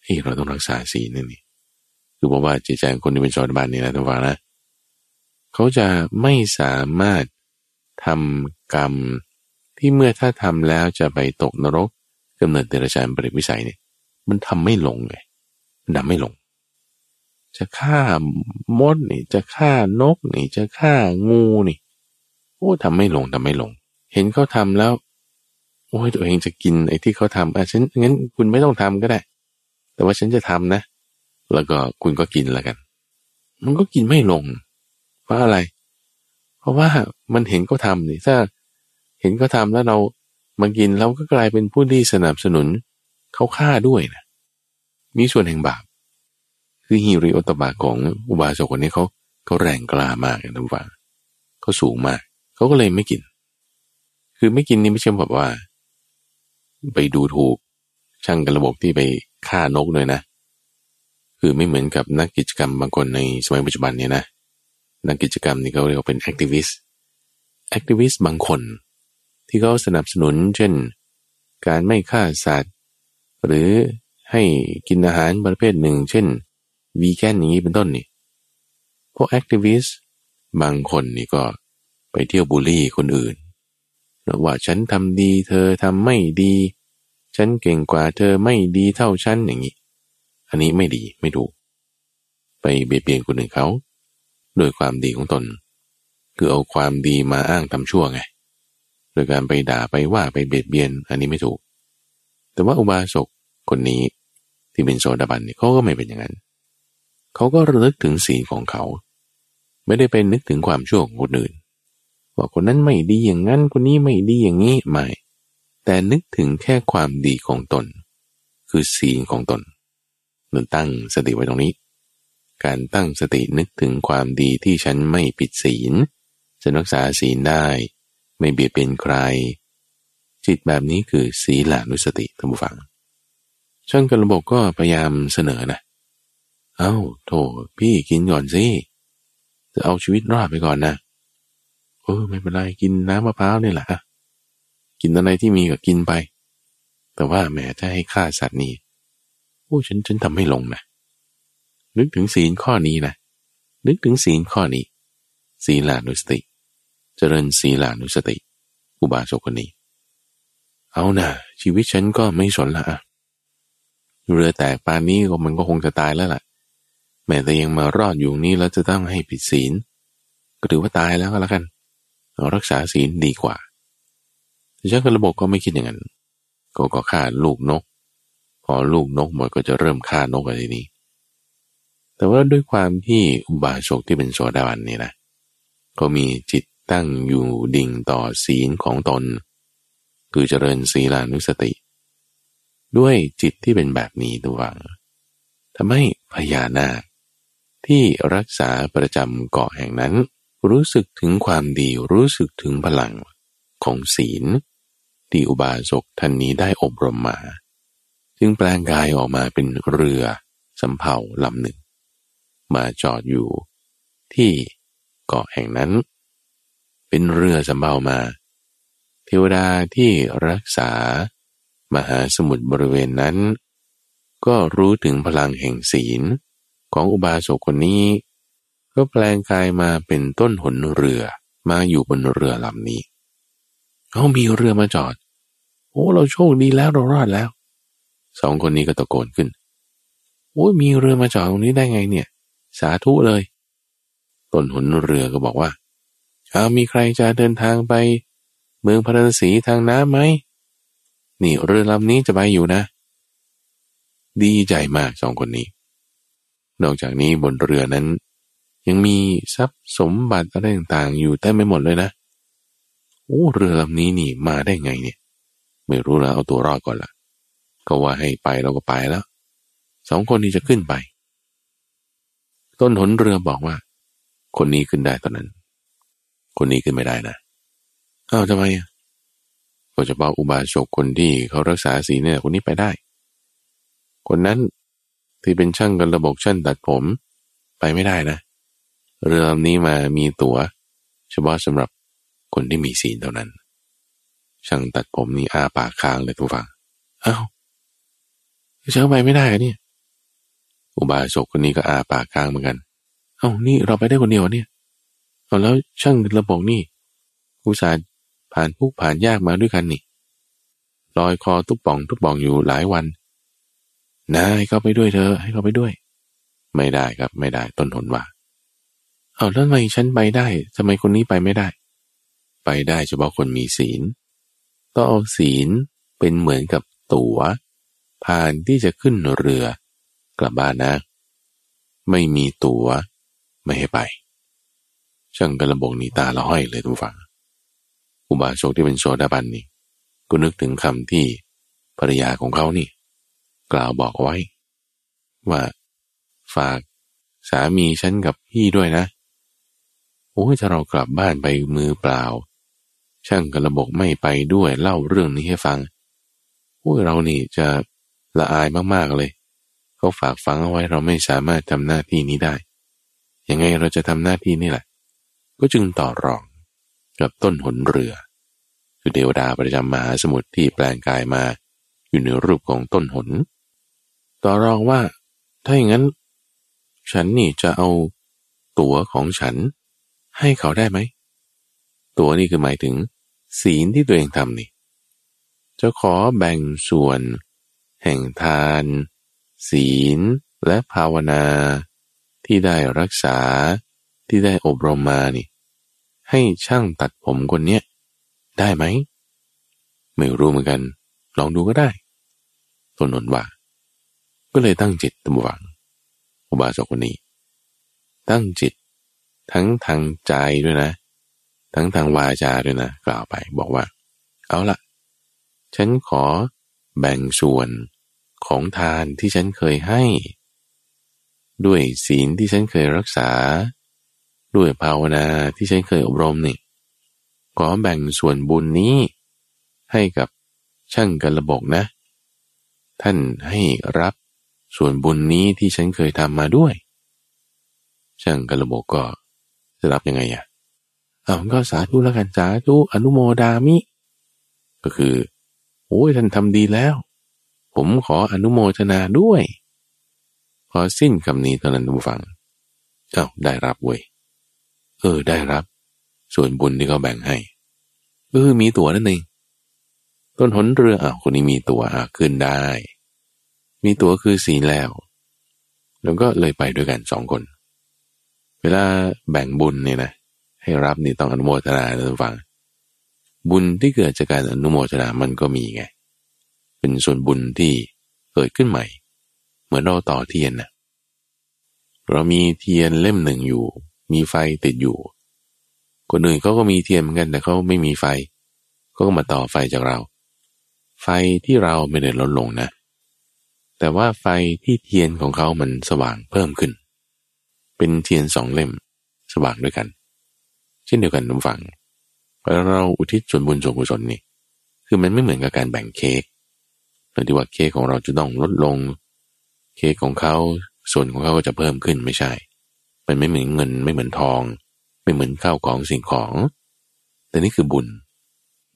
เฮ้เราต้องรักษาศีลนี่นี่คือบอกว่าจิตใจคนที่เป็นชาบ้านนี่นะทุกฝ่งนะเขาจะไม่สามารถทำกรรมที่เมื่อถ้าทำแล้วจะไปตกนรก กำเนิดเดรัจฉานปริวิสัยเนี่ย มันทำไม่ลงเลยมันทำไม่ลง จะฆ่ามดนี่ จะฆ่านกนี่ จะฆ่างูนี่ โอ้ทำไม่ลงทำไม่ลง เห็นเขาทำแล้ว โอ้ยตัวเองจะกินไอ้ที่เขาทำอะฉันงั้นคุณไม่ต้องทำก็ได้ แต่ว่าฉันจะทำนะ แล้วก็คุณก็กินแล้วกัน มันก็กินไม่ลง เพราะอะไร เพราะว่ามันเห็นเขาทำนี่ถ้าเห็นเขาทาแล้วเรา มากินเราก็กลายเป็นผู้ที่สนับสนุนเขาฆ่าด้วยนะมีส่วนแห่งบาป คือหิริโอตตัปปะของอุบาสกคนนี้เขาเขาแรงกล้ามากนะท่านฟังเขาสูงมาก เขาก็เลยไม่กิน คือไม่กินนี่ไม่ใช่แบบว่า ไปดูถูกช่างกันระบบที่ไปฆ่านกเลยนะ คือไม่เหมือนกับนักกิจกรรมบางคนในสมัยปัจจุบันเนี่ยนะ นักกิจกรรมนี่เขาเรียกว่าเป็น activist activist บางคน ที่เขาสนับสนุน เช่น การไม่ฆ่าสัตว์ หรือให้กินอาหารประเภทหนึ่ง เช่นวีแกนอย่างนี้เป็นต้นนี่พวก activist บางคนนี่ก็ไปเที่ยวบูลลี่คนอื่นว่าฉันทำดีเธอทำไม่ดี ฉันเก่งกว่าเธอไม่ดีเท่าฉันอย่างนี้ อันนี้ไม่ดีไม่ถูก ไปเบียดเบียนคนอื่นเขาโดยความดีของตน คือเอาความดีมาอ้างทำชั่วไง โดยการไปด่าไปว่าไปเบียดเบียน อันนี้ไม่ถูก แต่ว่าอุบาสกคนนี้ที่เป็นโซดาบันเนี่ยเขาก็ไม่เป็นอย่างนั้น เขาก็ระลึกถึงศีลของเขา ไม่ได้ไปนึกถึงความชั่วของคนอื่นว่าคนนั้นไม่ดีอย่างนั้นคนนี้ไม่ดีอย่างนี้ไม่ แต่นึกถึงแค่ความดีของตน คือศีลของตนนั่นตั้งสติไว้ตรงนี้ การตั้งสตินึกถึงความดีที่ฉันไม่ผิดศีลจะรักษาศีลได้ ไม่เบียดเบียนใคร จิตแบบนี้คือศีลานุสติท่านผู้ฟัง ช่างกระบบก็พยายามเสนอนะ เอา้าโถพี่กินก่อนสิจะเอาชีวิตรอดไปก่อนนะเออไม่เป็นไรกินน้ำมะพร้าวนี่แหละกินอะไรที่มีก็กินไป แต่ว่าแหมถ้าให้ฆ่าสัตว์นี่โอ้ฉันฉันทำไม่ลงนะนึกถึงศีลข้อนี้นะนึกถึงศีลข้อนี้ ศีลานุสติ เจริญศีลานุสติ อุบาสกคนนี้ เอานะชีวิตฉันก็ไม่สนละเรือแตกปานนี้ก็มันก็คงจะตายแล้วล่ะ แม้แต่ยังมารอดอยู่นี้แล้วจะต้องให้ผิดศีล ก็ถือว่าตายแล้วก็แล้วกันเรารักษาศีลดีกว่าแต่ช่างระบบก็ไม่คิดอย่างนั้นก็ก็ฆ่าลูกนก พอลูกนกหมดก็จะเริ่มฆ่านกอะไรนี้ แต่ว่าด้วยความที่อุบาสกที่เป็นโสดาบันนี่นะก็มีจิต ตั้งอยู่ดิ่งต่อศีลของตน คือเจริญศีลานุสติ ด้วยจิตที่เป็นแบบนี้ตัวทำให้พญานาคที่รักษาประจำเกาะแห่งนั้น รู้สึกถึงความดีรู้สึกถึงพลังของศีล ที่อุบาสกท่านนี้ได้อบรมมา จึงแปลงกายออกมาเป็นเรือสำเภาลำหนึ่ง มาจอดอยู่ที่เกาะแห่งนั้น เป็นเรือสำเภามา เทวดาที่รักษามหาสมุทรบริเวณนั้น ก็รู้ถึงพลังแห่งศีลของอุบาสกคนนี้ ก็แปลงกายมาเป็นต้นหนเรือมาอยู่บนเรือลำนี้เขามีเรือมาจอด โอ้ เราโชคดีแล้วเรารอดแล้ว สองคนนี้ก็ตะโกนขึ้น โอ้ยมีเรือมาจอดตรงนี้ได้ไงเนี่ย สาธุเลย ต้นหนเรือก็บอกว่า เอามีใครจะเดินทางไป เมืองพระนศีทางน้ำไหม นี่เรือลำนี้จะไปอยู่นะ ดีใจมากสองคนนี้ นอกจากนี้บนเรือนั้น ยังมีทรัพย์สมบัติอะไรต่างๆอยู่เต็มไปหมดเลยนะ โอ้เรือลำนี้นี่มาได้ไงเนี่ย ไม่รู้แล้วเอาตัวรอดก่อนละก็ว่าให้ไปเราก็ไปแล้วสองคนนี้จะขึ้นไป ต้นหนเรือบอกว่า คนนี้ขึ้นได้ตอนนั้น คนนี้ขึ้นไม่ได้นะอ้าวทำไมก็จะบอกอุบาสกคนที่เขารักษาศีลเนี่ยคนนี้ไปได้ คนนั้นที่เป็นช่างกันระบบช่างตัดผมไปไม่ได้นะ เรือลำนี้มามีตัว๋ว เฉพาะสำหรับคนที่มีศีลเท่านั้น ช่างตัดผมนี่อาปากค้างเลยทุกฝังอา้าวช่าไปไม่ได้เนี่ย อุบาสกคนนี้ก็อาปากค้างเหมือนกัน เอา้านี่เราไปได้คนเดียวเนี่ย เอาแล้วช่างระบบนี่อุตส่าห์ผ่านผู้ผ่านยากมาด้วยกันนี่ลอยคอทุบป่องทุบป่องอยู่หลายวันนะให้เขาไปด้วยเธอให้เขาไปด้วย ไม่ได้ครับไม่ได้ต้นหนว่าเอาแล้วทำไมฉันไปได้ทำไมคนนี้ไปไม่ได้ ไปได้เฉพาะคนมีศีลต้องเอาศีลเป็นเหมือนกับตัว๋ว ผ่านที่จะขึ้นเรือกลับบ้านนะ ไม่มีตัว๋วไม่ให้ไป ช่างกระบงนีตาละห้อยเลยทุกฝังอุบาสกที่เป็นโซดาบันนี่ก็นึกถึงคำที่ภรรยาของเขานี่ กล่าวบอกไว้ ว่าฝากสามีฉันกับพี่ด้วยนะ โอ้ยถ้าเรากลับบ้านไปมือเปล่า ช่างกระบกไม่ไปด้วยเล่าเรื่องนี้ให้ฟังโอ้ยเรานี่จะละอายมากๆเลย เขาฝากฟังเอาไว้เราไม่สามารถทำหน้าที่นี้ได้ ยังไงเราจะทำหน้าที่นี่แหละ ก็จึงต่อรองกับต้นหนเรือ คือเทวดาประจำมหาสมุทรที่แปลงกายมา อยู่ในรูปของต้นหน ต่อรองว่า ถ้าอย่างนั้น ฉันนี่จะเอาตั๋วของฉัน ให้เขาได้ไหม ตั๋วนี่คือหมายถึง ศีลที่ตัวเองทำนี่ จะขอแบ่งส่วน แห่งทาน ศีลและภาวนา ที่ได้รักษา ที่ได้อบรมมานี่ ให้ช่างตัดผมคนเนี้ยได้ไหม ไม่รู้เหมือนกัน ลองดูก็ได้ตนนนว่า ก็เลยตั้งจิตตั้งหวัง อุบาสกคนนี้ ตั้งจิต ทั้งทางใจด้วยนะ ทั้งทางวาจาด้วยนะ กล่าวไปบอกว่า เอาละฉันขอแบ่งส่วนของทานที่ฉันเคยให้ ด้วยศีลที่ฉันเคยรักษา ด้วยภาวนาที่ฉันเคยอบรมนี่ขอแบ่งส่วนบุญนี้ให้กับช่างกระบกนะ ท่านให้รับส่วนบุญนี้ที่ฉันเคยทำมาด้วย ช่างกระบกก็จะรับยังไงอะเอาก็สาธุแล้วกันสาธุอนุโมดามิ ก็คือ โอ้ยท่านทำดีแล้ว ผมขออนุโมทนาด้วย พอสิ้นคำนี้ตอนนั้นผู้ฟัง เอ้าได้รับเว้ย เออได้รับ ส่วนบุญที่เขาแบ่งให้เออมีตั๋วนั่นเองต้นหนเรืออ้าวคนนี้มีตั๋วอะขึ้นได้ มีตั๋วคือสีแล้ว แล้วก็เลยไปด้วยกันสองคน เวลาแบ่งบุญเนี่ยนะ ให้รับนี่ต้องอนุโมทนาท่านฟัง บุญที่เกิดจากการอนุโมทนามันก็มีไง เป็นส่วนบุญที่เกิดขึ้นใหม่ เหมือนเราต่อเทียนนะเรามีเทียนเล่มหนึ่งอยู่ มีไฟติดอยู่ คนอื่นเขาก็มีเทียนเหมือนกันแต่เขาไม่มีไฟเขาก็มาต่อไฟจากเรา ไฟที่เราไม่ได้ลดลงนะ แต่ว่าไฟที่เทียนของเขามันสว่างเพิ่มขึ้น เป็นเทียนสองเล่มสว่างด้วยกัน เช่นเดียวกันน้ำฝังพอเราอุทิศส่วนบุญส่วนกุศลนี่ คือมันไม่เหมือนกับการแบ่งเค้กแต่ที่ว่าเค้กของเราจะต้องลดลง เค้กของเขาส่วนของเขาก็จะเพิ่มขึ้นไม่ใช่ มันไม่เหมือนเงินไม่เหมือนทอง ไม่เหมือนข้าวของสิ่งของ แต่นี่คือบุญ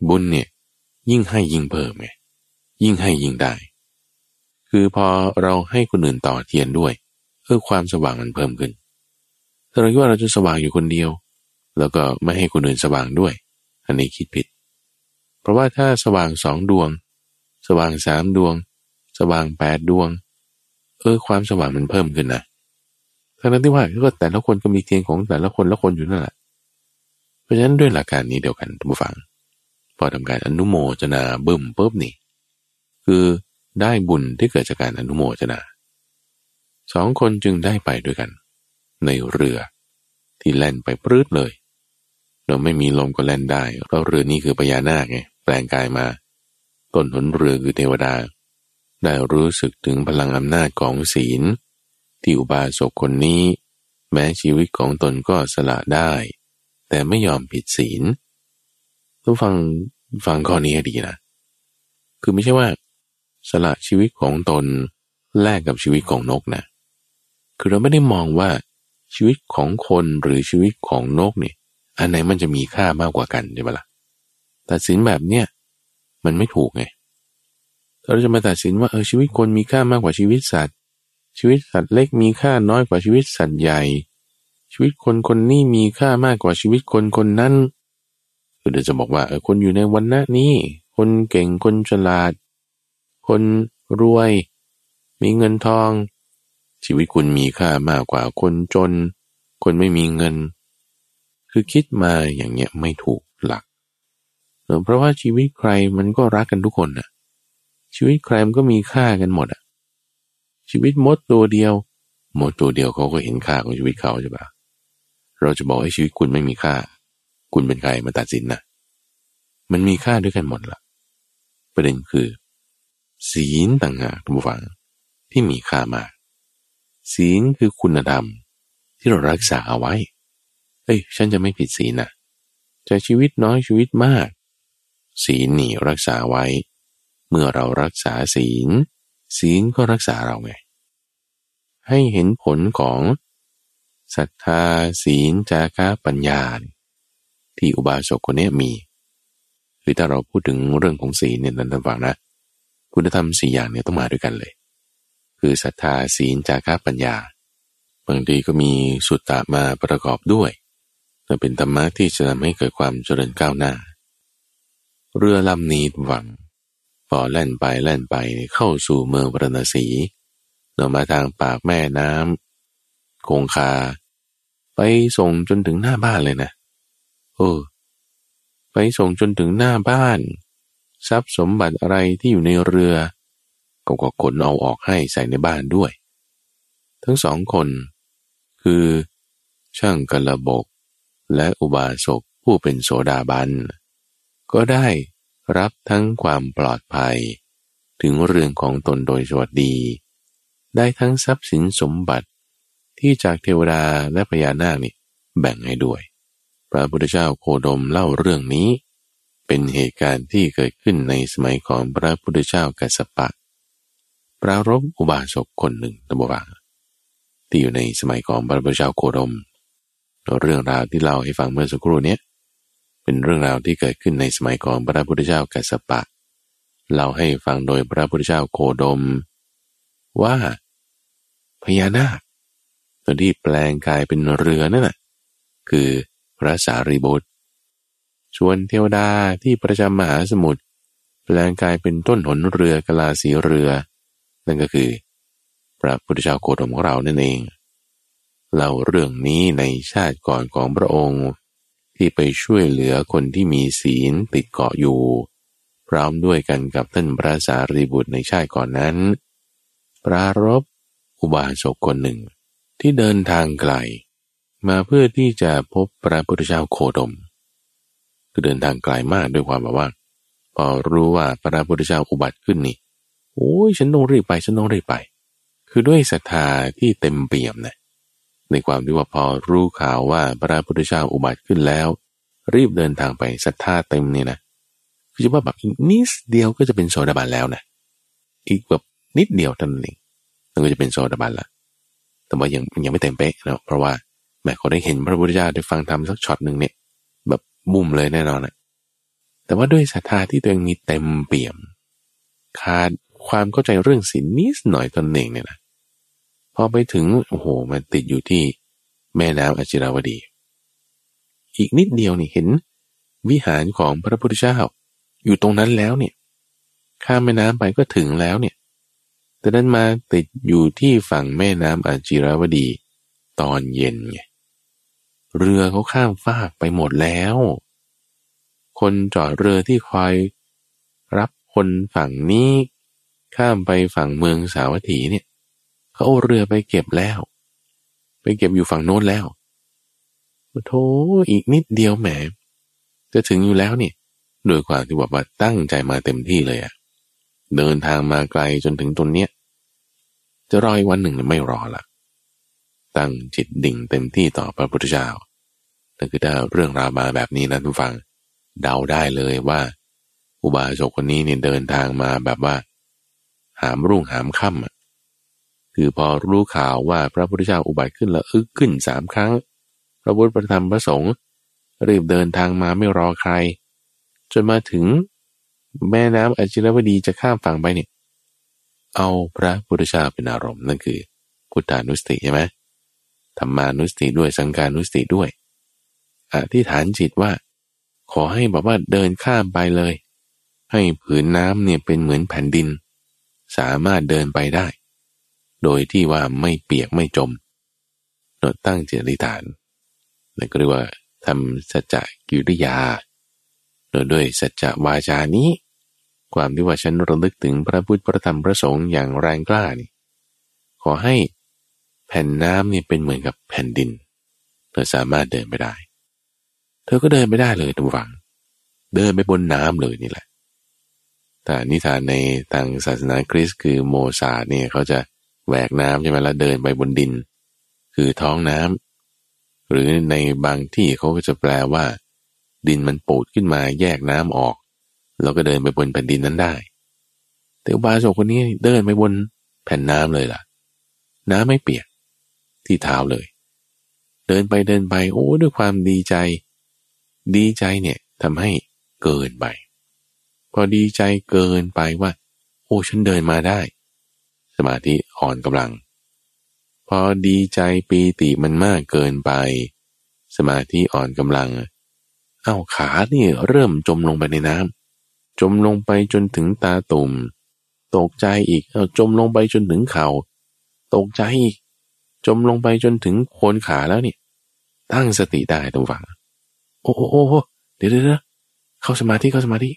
บุญเนี่ยยิ่งให้ยิ่งเพิ่มไงยิ่งให้ยิ่งได้ คือพอเราให้คนอื่นต่อเทียนด้วยเพื่อความสว่างมันเพิ่มขึ้นถ้าเราคิดว่าเราจะสว่างอยู่คนเดียว แล้วก็ไม่ให้คนอื่นสว่างด้วย อันนี้คิดผิด เพราะว่าถ้าสว่างสองดวง สว่างสามดวง สว่างแปดดวง เออความสว่างมันเพิ่มขึ้นนะ ทั้งนั้นที่ว่าก็แต่ละคนก็มีเทียนของแต่ละคนละคนอยู่นั่นแหละ เพราะฉะนั้นด้วยหลักการนี้เดียวกันทุกฝัง พอทำการอนุโมทนาบึ้มปุ๊บนี่ คือได้บุญที่เกิดจากการอนุโมทนาสองคนจึงได้ไปด้วยกัน ในเรือที่แล่นไปปลื้ดเลย เราไม่มีลมก็แล่นได้เพราะเรือนี้คือพญานาคไงแปลงกายมา ต้นหนเรือคือเทวดา ได้รู้สึกถึงพลังอำนาจของศีล ที่อุบาสกคนนี้ แม้ชีวิตของตนก็สละได้ แต่ไม่ยอมผิดศีลต้องฟังฟังข้อนี้ให้ดีนะ คือไม่ใช่ว่า สละชีวิตของตนแลกกับชีวิตของนกนะ คือเราไม่ได้มองว่าชีวิตของคนหรือชีวิตของนกเนี่ย อันไหนมันจะมีค่ามากกว่ากันใช่ไหมละ่ะตัดสินแบบเนี้ยมันไม่ถูกไงเราจะมาตัดสินว่าเออชีวิตคนมีค่ามากกว่าชีวิตสัตว์ ชีวิตสัตว์เล็กมีค่าน้อยกว่าชีวิตสัตว์ใหญ่ ชีวิตคนคนนี้มีค่ามากกว่าชีวิตคนคนนั้นคือเดี๋ยวจะบอกว่าเออคนอยู่ในวันน้นี้ คนเก่งคนฉลาด คนรวย มีเงินทอง ชีวิตคุณมีค่ามากกว่าคนจน คนไม่มีเงิน คือคิดมาอย่างเงี้ยไม่ถูกหลักเพราะว่าชีวิตใครมันก็รักกันทุกคนน่ะ ชีวิตใครมันก็มีค่ากันหมดอะ ชีวิตมดตัวเดียว มดตัวเดียวเขาก็เห็นค่าของชีวิตเขาใช่ปะเราจะบอกให้ชีวิตคุณไม่มีค่า คุณเป็นใครมาตัดสินนะมันมีค่าด้วยกันหมดละประเด็นคือ ศีลต่างหากทุกฝังที่มีค่ามากศีลคือคุณธรรมที่เรารักษาเอาไว้ เอ้ย ฉันจะไม่ผิดศีลนะจะชีวิตน้อยชีวิตมาก ศีลนี่รักษาไว้ เมื่อเรารักษาศีล ศีลก็รักษาเราไง ให้เห็นผลของศรัทธาศีลจาคะปัญญา ที่อุบาสกคนนี้มีคือถ้าเราพูดถึงเรื่องของศีลเนี่ยนั้นฟังนะคุณธรรมสี่อย่างเนี่ยต้องมาด้วยกันเลย คือศรัทธาศีลจาคะปัญญาบางทีก็มีสุตตะมาประกอบด้วยจะเป็นธรรมะที่จะทำให้เกิดความเจริญก้าวหน้า เรือลำนี้หวัง พอแล่นไปแล่นไปเข้าสู่เมืองปรณสีเรามาทางปากแม่น้ำคงคา ไปส่งจนถึงหน้าบ้านเลยนะโอ้ไปส่งจนถึงหน้าบ้าน ทรัพย์สมบัติอะไรที่อยู่ในเรือ ก็ก็ขนเอาออกให้ใส่ในบ้านด้วย ทั้งสองคน คือช่างกระบก และอุบาสกผู้เป็นโสดาบัน ก็ได้ รับทั้งความปลอดภัย ถึงเรื่องของตนโดยสวัสดี ได้ทั้งทรัพย์สินสมบัติที่จากเทวดาและพญานาคนี่แบ่งให้ด้วย พระพุทธเจ้าโคดมเล่าเรื่องนี้ เป็นเหตุการณ์ที่เกิดขึ้นในสมัยของพระพุทธเจ้ากัสปะ ปรารบอุบาสกคนหนึ่งตบวังที่อยู่ในสมัยของพระพุทธเจ้าโคดม เรื่องราวที่เล่าให้ฟังเมื่อสักครู่นี้ เป็นเรื่องราวที่เกิดขึ้นในสมัยของพระพุทธเจ้ากัสปะเล่าให้ฟังโดยพระพุทธเจ้าโคดม ว่าพญานาคตัวที่แปลงกายเป็นเรือนั่นน่ะคือพระสารีบุตร ชวนเทวดาที่ประจำมหาสมุทรแปลงกายเป็นต้นหนเรือกลาสีเรือ นั่นก็คือ พระพุทธเจ้าโคดมของเรานั่นเองเล่าเรื่องนี้ในชาติก่อนของพระองค์ ที่ไปช่วยเหลือคนที่มีศีลติดเกาะอยู่ พร้อมด้วยกันกับท่านพระสารีบุตรในชาติก่อนนั้น ปรารบอุบาสกคนหนึ่ง ที่เดินทางไกล มาเพื่อที่จะพบพระพุทธเจ้าโคดม คือเดินทางไกลมากด้วยความแบบว่า พอรู้ว่าพระพุทธเจ้าอุบัติขึ้นนี่โอ้ยฉันต้องรีบไปฉันต้องรีบไป คือด้วยศรัทธาที่เต็มเปี่ยมนะ ในความที่ว่าพอรู้ข่าวว่าพระพุทธเจ้าอุบัติขึ้นแล้ว รีบเดินทางไปศรัทธาเต็มเนี่ยนะคือจะว่าแบบนิดเดียวก็จะเป็นโสดาบันแล้วนะอีกแบบนิดเดียวเท่านั้นเองมันก็จะเป็นโสดาบันละแต่ว่ายังยังไม่เต็มเป๊ะนะเพราะว่าแม้เขาได้เห็นพระพุทธเจ้าได้ฟังธรรมสักช็อตหนึ่งเนี่ย แบบบุ่มเลยแน่นอนนะแต่ว่าด้วยศรัทธาที่ตัวเองมีเต็มเปี่ยม ขาดความเข้าใจเรื่องศีลนิดหน่อยตนเองเนี่ยนะ พอไปถึงโอ้โหมันติดอยู่ที่แม่น้ำอจิราวดี อีกนิดเดียวนี่เห็น วิหารของพระพุทธเจ้าอยู่ตรงนั้นแล้วเนี่ย ข้ามแม่น้ำไปก็ถึงแล้วเนี่ย แต่นั้นมาติดอยู่ที่ฝั่งแม่น้ำอจิราวดี ตอนเย็นไงเรือเขาข้ามฟากไปหมดแล้ว คนจอดเรือที่คอยรับคนฝั่งนี้ ข้ามไปฝั่งเมืองสาวัตถีเนี่ย เขาเอาเรือไปเก็บแล้ว ไปเก็บอยู่ฝั่งโน้นแล้วโธ่อีกนิดเดียวแหม จะถึงอยู่แล้วนี่โดยความที่บอกว่าตั้งใจมาเต็มที่เลยอะเดินทางมาไกลจนถึงตรงเนี้ยจะรออีกวันหนึ่งไม่รอละตั้งจิตดิ่งเต็มที่ต่อพระพุทธเจ้านั่นคือถ้าเรื่องราวมาแบบนี้นะทุกฟังเดาได้เลยว่า อุบาสกคนนี้เนี่ยเดินทางมาแบบว่า หามรุ่งหามค่ำ คือพอรู้ข่าวว่าพระพุทธเจ้าอุบัติขึ้นแล้วอึกขึ้นสามครั้ง พระพุทธประธรรมพระสงฆ์รีบเดินทางมาไม่รอใคร จนมาถึงแม่น้ำอจิรวดีจะข้ามฝั่งไปเนี่ยเอาพระพุทธเจ้าเป็นอารมณ์นั่นคือพุทธานุสติใช่ไหมธรรมานุสติด้วยสังการนุสติด้วยอธิษฐานจิตว่า ขอให้บอกว่าเดินข้ามไปเลย ให้ผืนน้ำเนี่ยเป็นเหมือนแผ่นดิน สามารถเดินไปได้ โดยที่ว่าไม่เปียกไม่จมโนตั้งเจริฐานนั่นก็เรียกว่าทำสัจจะกิริยาโดยด้วยสัจจะวาจานี้ ความที่ว่าฉันระลึกถึงพระพุทธพระธรรมพระสงฆ์อย่างแรงกล้านี่ขอให้แผ่นน้ำนี่เป็นเหมือนกับแผ่นดิน เธอสามารถเดินไปได้ เธอก็เดินไม่ได้เลยทุกฝัง เดินไปบนน้ำเลยนี่แหละ แต่นิทานในทางศาสนาคริสต์คือโมซาเนี่ยเขาจะ แหวกน้ำใช่ไหมแล้วเดินไปบนดิน คือท้องน้ำหรือในบางที่เขาก็จะแปลว่า ดินมันปูดขึ้นมาแยกน้ำออก แล้วก็เดินไปบนแผ่นดินนั้นได้ แต่อุบาสกคนนี้เดินไปบนแผ่นน้ำเลยล่ะ น้ำไม่เปียกที่เท้าเลย เดินไปเดินไปโอ้ด้วยความดีใจ ดีใจเนี่ยทำให้เกินไปพอดีใจเกินไปว่า โอ้ฉันเดินมาได้ สมาธิอ่อนกำลัง พอดีใจปีติมันมากเกินไป สมาธิอ่อนกำลัง เอ้าขานี่เริ่มจมลงไปในน้ำจมลงไปจนถึงตาตุ่ม ตกใจอีก เอาจมลงไปจนถึงเขา่า ตกใจอีก จมลงไปจนถึงโคนขาแล้วเนี่ย ตั้งสติได้ตรงฝังโอ้โอ้โอ้เดี๋ยวเดี๋ยวเข้าสมาธิเข้าสมาธิ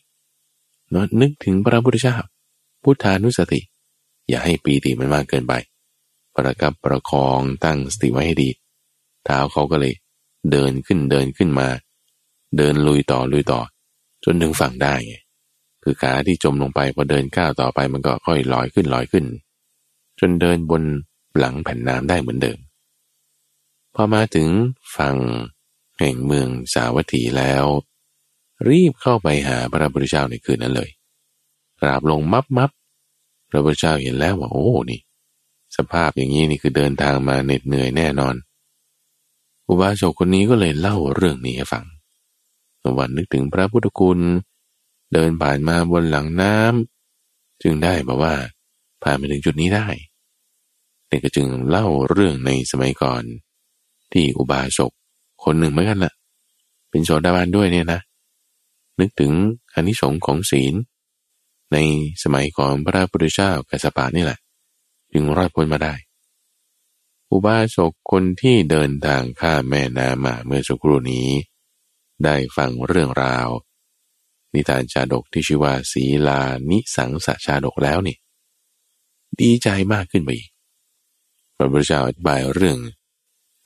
นึกถึงพระพุทธเจ้าพุทธานุสติ อย่าให้ปีติมันมากเกินไป ประกับประคองตั้งสติไว้ให้ดี เท้าเขาก็เลยเดินขึ้นเดินขึ้นมา เดินลุยต่อลุยต่อ จนถึงฝั่งได้ไงคือขาที่จมลงไปพอเดินก้าวต่อไปมันก็ค่อยลอยขึ้นลอยขึ้น จนเดินบนหลังแผ่นน้ำได้เหมือนเดิมพอมาถึงฝั่งแห่งเมืองสาวัตถีแล้ว รีบเข้าไปหาพระพุทธเจ้าในคืนนั้นเลยกราบลงมับมับ พระพุทธเจ้าเห็นแล้วว่าโอ้นี่ สภาพอย่างนี้นี่คือเดินทางมาเหน็ดเหนื่อยแน่นอน อุบาสกคนนี้ก็เลยเล่าเรื่องนี้ให้ฟังวันนึกถึงพระพุทธคุณ เดินผ่านมาบนหลังน้ำจึงได้บอกว่าผ่านมาถึงจุดนี้ได้เด็กก็จึงเล่าเรื่องในสมัยก่อน ที่อุบาสกคนหนึ่งเหมือนกันละ่ะ เป็นโสดาบันด้วยเนี่ยนะ นึกถึงอนิสงส์ของศีล ในสมัยก่อนพระพุทธเจ้ากัสปะนี่แหละ จึงรอดพ้นมาได้ อุบาสกคนที่เดินทางข้ามแม่น้ำมาเมื่อสักครู่นี้ ได้ฟังเรื่องราว นิทานชาดกที่ชื่อว่าศีลานิสังสชาดกแล้วนี่ ดีใจมากขึ้นไปอีกพระพุทธเจ้าอธิบายเรื่อง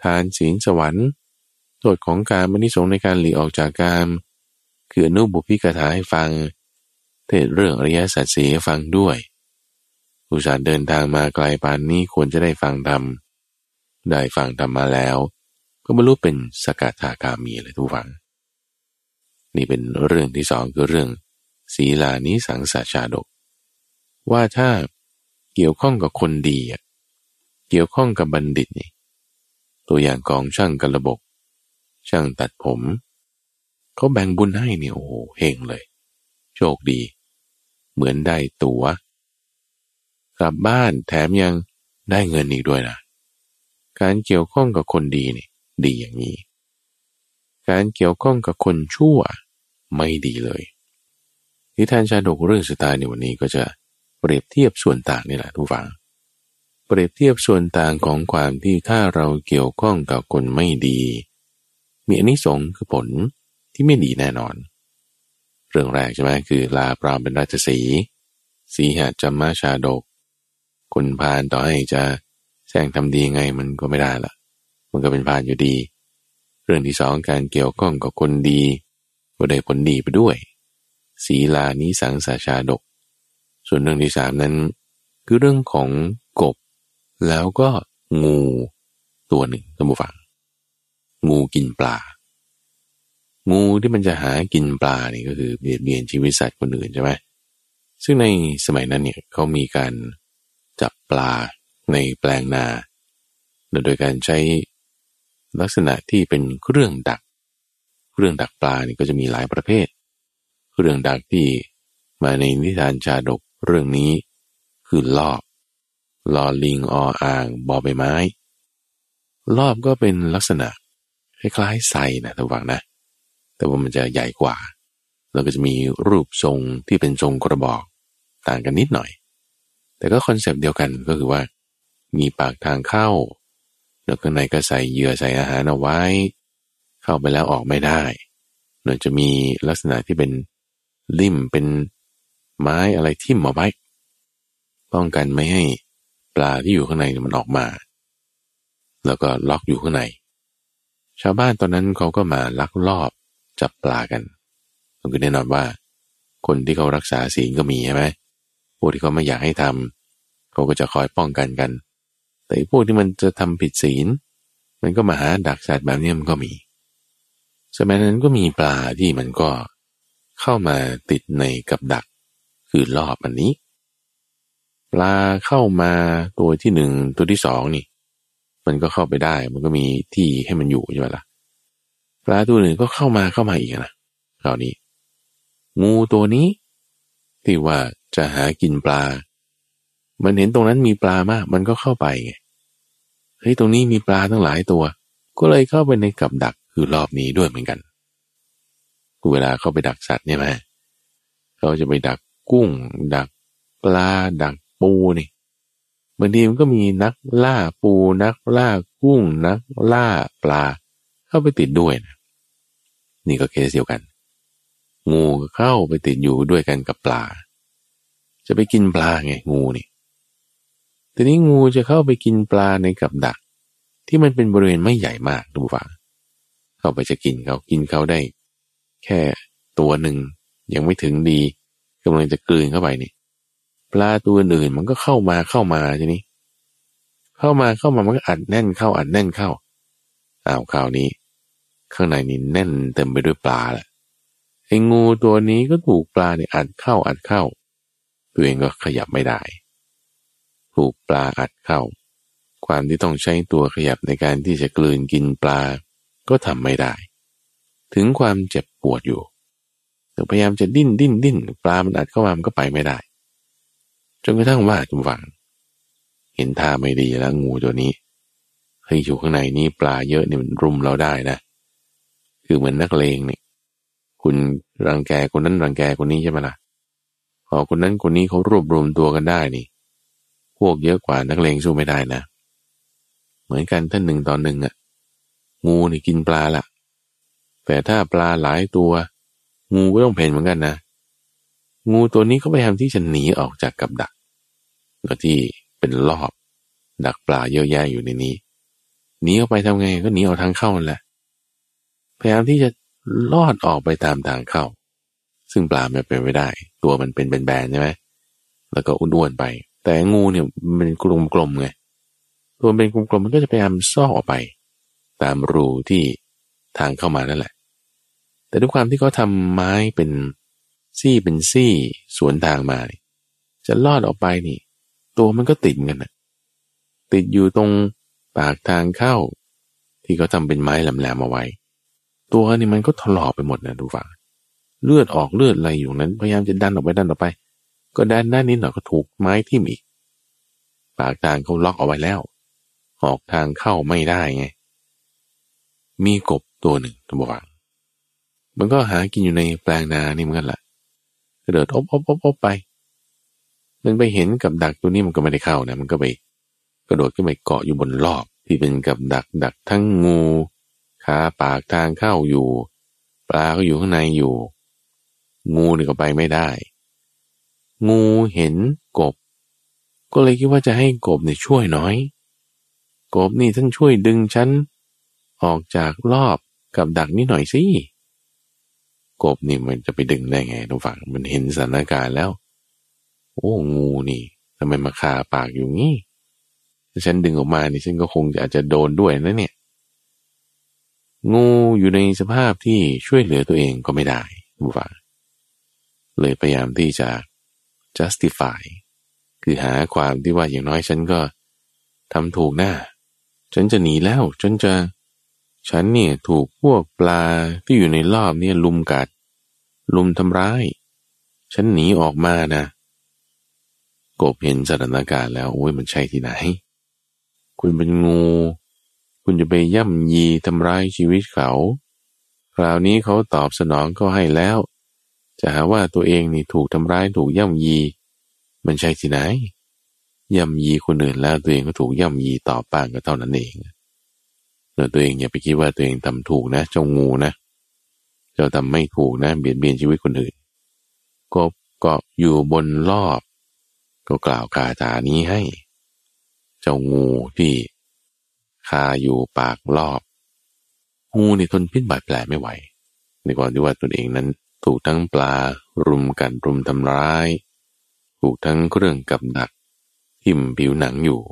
ทานศีลสวรรค์โทษของการมนิสงในการหลีออกจากการคืออนุบุพิกถาให้ฟัง เทศเรื่องอริยสัจสีฟังด้วยอุตส่าห์เดินทางมาไกลปานนี้ควรจะได้ฟังธรรม ได้ฟังธรรมมาแล้ว ก็บรรลุเป็นสกัทาคามีเลยทุกฝัง นี่เป็นเรื่องที่สองคือเรื่อง ศีลานิสังสาชาดก ว่าถ้าเกี่ยวข้องกับคนดีเกี่ยวข้องกับบัณฑิตนี่ตัวอย่างของช่างกระบก ช่างตัดผม เขาแบ่งบุญให้เนี่ยโอ้โหเฮงเลย โชคดี เหมือนได้ตัวกลับบ้านแถมยังได้เงินอีกด้วยนะการเกี่ยวข้องกับคนดีนี่ดีอย่างนี้ การเกี่ยวข้องกับคนชั่วไม่ดีเลยนิทานชาดกเรื่องสุดท้าในวันนี้ก็จะเปรียบเทียบส่วนต่างนี่แหละทุกฝัง เปรียบเทียบส่วนต่างของความที่ถ้าเราเกี่ยวข้องกับคนไม่ดี มีอนนิสงส์คือผลที่ไม่ดีแน่นอน เรื่องแรกใช่ไหมคือลาปรามเป็นราชสี สีหาจัมมาชาดก คนพานต่อให้จะแสงทำดีไงมันก็ไม่ได้ละมันก็เป็นพานอยู่ดี เรื่องที่สองการเกี่ยวข้องกับคนดี ก็ได้ผลดีไปด้วยสีลานี้สังสาชาดก ส่วนเรื่องที่สามนั้น คือเรื่องของกบ แล้วก็งูตัวหนึ่งท่านผู้ฟัง งูกินปลา งูที่มันจะหากินปลานี่ก็คือเบียดเบียนชีวิตสัตว์คนอื่นใช่ไหมซึ่งในสมัยนั้นเนี่ยเขามีการจับปลาในแปลงนา โดยการใช้ลักษณะที่เป็นเครื่องดัก เครื่องดักปลานี่ก็จะมีหลายประเภท เครื่องดักที่มาในนิทานชาดกเรื่องนี้ คือลอบลอลิงออ่างบอใบไม้รอบก็เป็นลักษณะคล้ายๆไซนะท่านผู้ฟังนะ แต่ว่ามันจะใหญ่กว่า แล้วก็จะมีรูปทรงที่เป็นทรงกระบอกต่างกันนิดหน่อย แต่ก็คอนเซปต์เดียวกันก็คือว่า มีปากทางเข้า แล้วข้างในก็ใส่เหยื่อใส่อาหารเอาไว้ เข้าไปแล้วออกไม่ได้เนื่อจะมีลักษณะที่เป็นลิ่มเป็นไม้อะไรทิ่มมาไว้ป้องกันไม่ให้ปลาที่อยู่ข้างในมันออกมา แล้วก็ล็อกอยู่ข้างใน ชาวบ้านตอนนั้นเขาก็มาลักลอบ จับปลากันมันก็แน่นอนว่า คนที่เขารักษาศีลก็มีใช่ไหมพวกที่เขาไม่อยากให้ทำเขาก็จะคอยป้องกันกัน แต่พวกที่มันจะทำผิดศีล มันก็มาหาดักสัตว์แบบนี้มันก็มี สมัยนั้นก็มีปลาที่มันก็เข้ามาติดในกับดัก คือรอบอันนี้ ปลาเข้ามาตัวที่หนึ่งตัวที่สองนี่ มันก็เข้าไปได้ มันก็มีที่ให้มันอยู่ใช่ไหมละ่ะ ปลาตัวหนึ่งก็เข้ามาเข้ามาอีกนะคราวนี้ งูตัวนี้ ที่ว่าจะหากินปลา มันเห็นตรงนั้นมีปลามาก มันก็เข้าไปไงเฮ้ยตรงนี้มีปลาทั้งหลายตัว ก็เลยเข้าไปในกับดักคือรอบนี้ด้วยเหมือนกันเวลาเข้าไปดักสัตว์เนี่ยไหมเขาจะไปดักกุ้ง ดักปลาดักปูนี่บางทีมันก็มีนักล่าปูนักล่ากุ้งนักล่าปลา เข้าไปติดด้วยนะ นี่ก็เคสเดียวกัน งูเข้าไปติดอยู่ด้วยกันกับปลา จะไปกินปลาไงงูนี่ทีนี้งูจะเข้าไปกินปลาในกับดัก ที่มันเป็นบริเวณไม่ใหญ่มากดูฝ่าเข้าไปจะกินเขากินเขาได้ แค่ตัวหนึ่งยังไม่ถึงดีกำลังจะกลืนเข้าไปนี่ปลาตัวอื่นมันก็เข้ามาเข้ามาทีนี้ เข้ามาเข้ามามันก็อัดแน่นเข้าอัดแน่นเข้าอ้าวคราวนี้ ข้างในนี่แน่นเต็มไปด้วยปลาแหละไอ้งูตัวนี้ก็ถูกปลาเนี่ยอัดเข้าอัดเข้า ตัวเองก็ขยับไม่ได้ ถูกปลาอัดเข้า ความที่ต้องใช้ตัวขยับในการที่จะกลืนกินปลา ก็ทำไม่ได้ ถึงความเจ็บปวดอยู่พยายามจะดิ้นดิ้นดิ้นปลามันอัดเข้ามามันก็ไปไม่ได้ จนกระทั่งว่าจุมฝัง เห็นท่าไม่ดีแล้วงูตัวนี้เฮ้ยอยู่ข้างในนี้ปลาเยอะนี่มันรุมเราได้นะ คือเหมือนนักเลงเนี่ยคุณรังแกคนนั้นรังแกคนนี้ใช่ไหมล่ะพอคนนั้นคนนี้เขารวบรวมตัวกันได้นี่ พวกเยอะกว่านักเลงสู้ไม่ได้นะ เหมือนกันท่านหนึ่งตอนหนึ่งอะงูนี่กินปลาละแต่ถ้าปลาหลายตัว งูก็ต้องเพนเหมือนกันนะ งูตัวนี้ก็พยายามที่จะหนีออกจากกับดักแล้วที่เป็นรอบ ดักปลาเยอะแยะอยู่ในนี้หนีออกไปทำไงก็หนีออกทางเข้านั่นแหละ พยายามที่จะลอดออกไปตามทางเข้า ซึ่งปลาไม่เป็นไม่ได้ ตัวมันเป็นแบนๆใช่ไหมแล้วก็อ้วนๆไป แต่งูเนี่ยมันกลมๆไงตัวเป็นกลมๆมันก็จะพยายามซ่อออกไป ตามรูที่ทางเข้ามานั่นแหละ แต่ด้วยความที่เขาทาไม้เป็นซี่เป็นซี่สวนทางมา จะลอดออกไปนี่ ตัวมันก็ติดกันนะติดอยู่ตรงปากทางเข้า ที่เขาทาเป็นไม้แหลมๆเอาไว้ ตัวนี่มันก็ถลอกไปหมดนะดูฝังเลือดออกเลือดอะไรอยู่นั้น พยายามจะดันออกไปดันออกไป ก็ดันด้านนี้หน่อยก็ถูกไม้ทิ่มอีก ปากทางเขาล็อกเอาไว้แล้ว ออกทางเข้าไม่ได้ไง มีกบตัวหนึ่งตัวฝังมันก็หากินอยู่ในแปลงนานี่เหมือนกันแหละกระโดดอบอบอบอบไป มันไปเห็นกับดักตัวนี้มันก็ไม่ได้เข้านะ มันก็ไป กระโดดขึ้นไปเกาะอยู่บนรอบที่เป็นกับดักดักทั้งงู ขาปากทางเข้าอยู่ ปลาก็อยู่ข้างในอยู่ งูนี่ก็ไปไม่ได้ งูเห็นกบ ก็เลยคิดว่าจะให้กบเนี่ยช่วยน้อย กบนี่ท่านช่วยดึงฉันออกจากรอบกับดักนี้หน่อยสิกบนี่มันจะไปดึงได้ไงทุกฝั่งมันเห็นสถานการณ์แล้ว โอ้งูนี่ทำไมมาคาปากอยู่งี้ถ้าฉันดึงออกมานี่ฉันก็คงจะอาจจะโดนด้วยนะเนี่ย งูอยู่ในสภาพที่ช่วยเหลือตัวเองก็ไม่ได้ทุกฝั่งเลยพยายามที่จะ justify คือหาความที่ว่าอย่างน้อยฉันก็ทำถูกหน้า ฉันจะหนีแล้ว ฉันจะ ฉันเนี่ยถูกพวกปลาที่อยู่ในรอบเนี่ยลุมกัด ลุมทำร้าย ฉันหนีออกมานะ กบเห็นสถานการณ์แล้วโอ้ยมันใช่ที่ไหน คุณเป็นงู คุณจะไปย่ำยีทำร้ายชีวิตเขา คราวนี้เขาตอบสนองก็ให้แล้ว จะหาว่าตัวเองนี่ถูกทำร้ายถูกย่ำยี มันใช่ที่ไหน ย่ำยีคนอื่นแล้วตัวเองก็ถูกย่ำยีตอบบ้างก็เท่านั้นเองเราตัวเองอย่าไปคิดว่าตัวเองทำถูกนะเจ้างูนะเจ้าทำไม่ถูกนะเบียดเบียนชีวิตคนอื่นก็เกาะอยู่บนรอบ ก็กล่าวคาถานี้ให้ เจ้างูที่ คาอยู่ปากรอบงูนี่ทนพิษบาดแผลไม่ไหวในก่อนที่ว่าตนเองนั้นถูกทั้งปลารุมกันรุมทำร้าย ถูกทั้งเครื่องกับดัก ทิ่มผิวหนังอยู่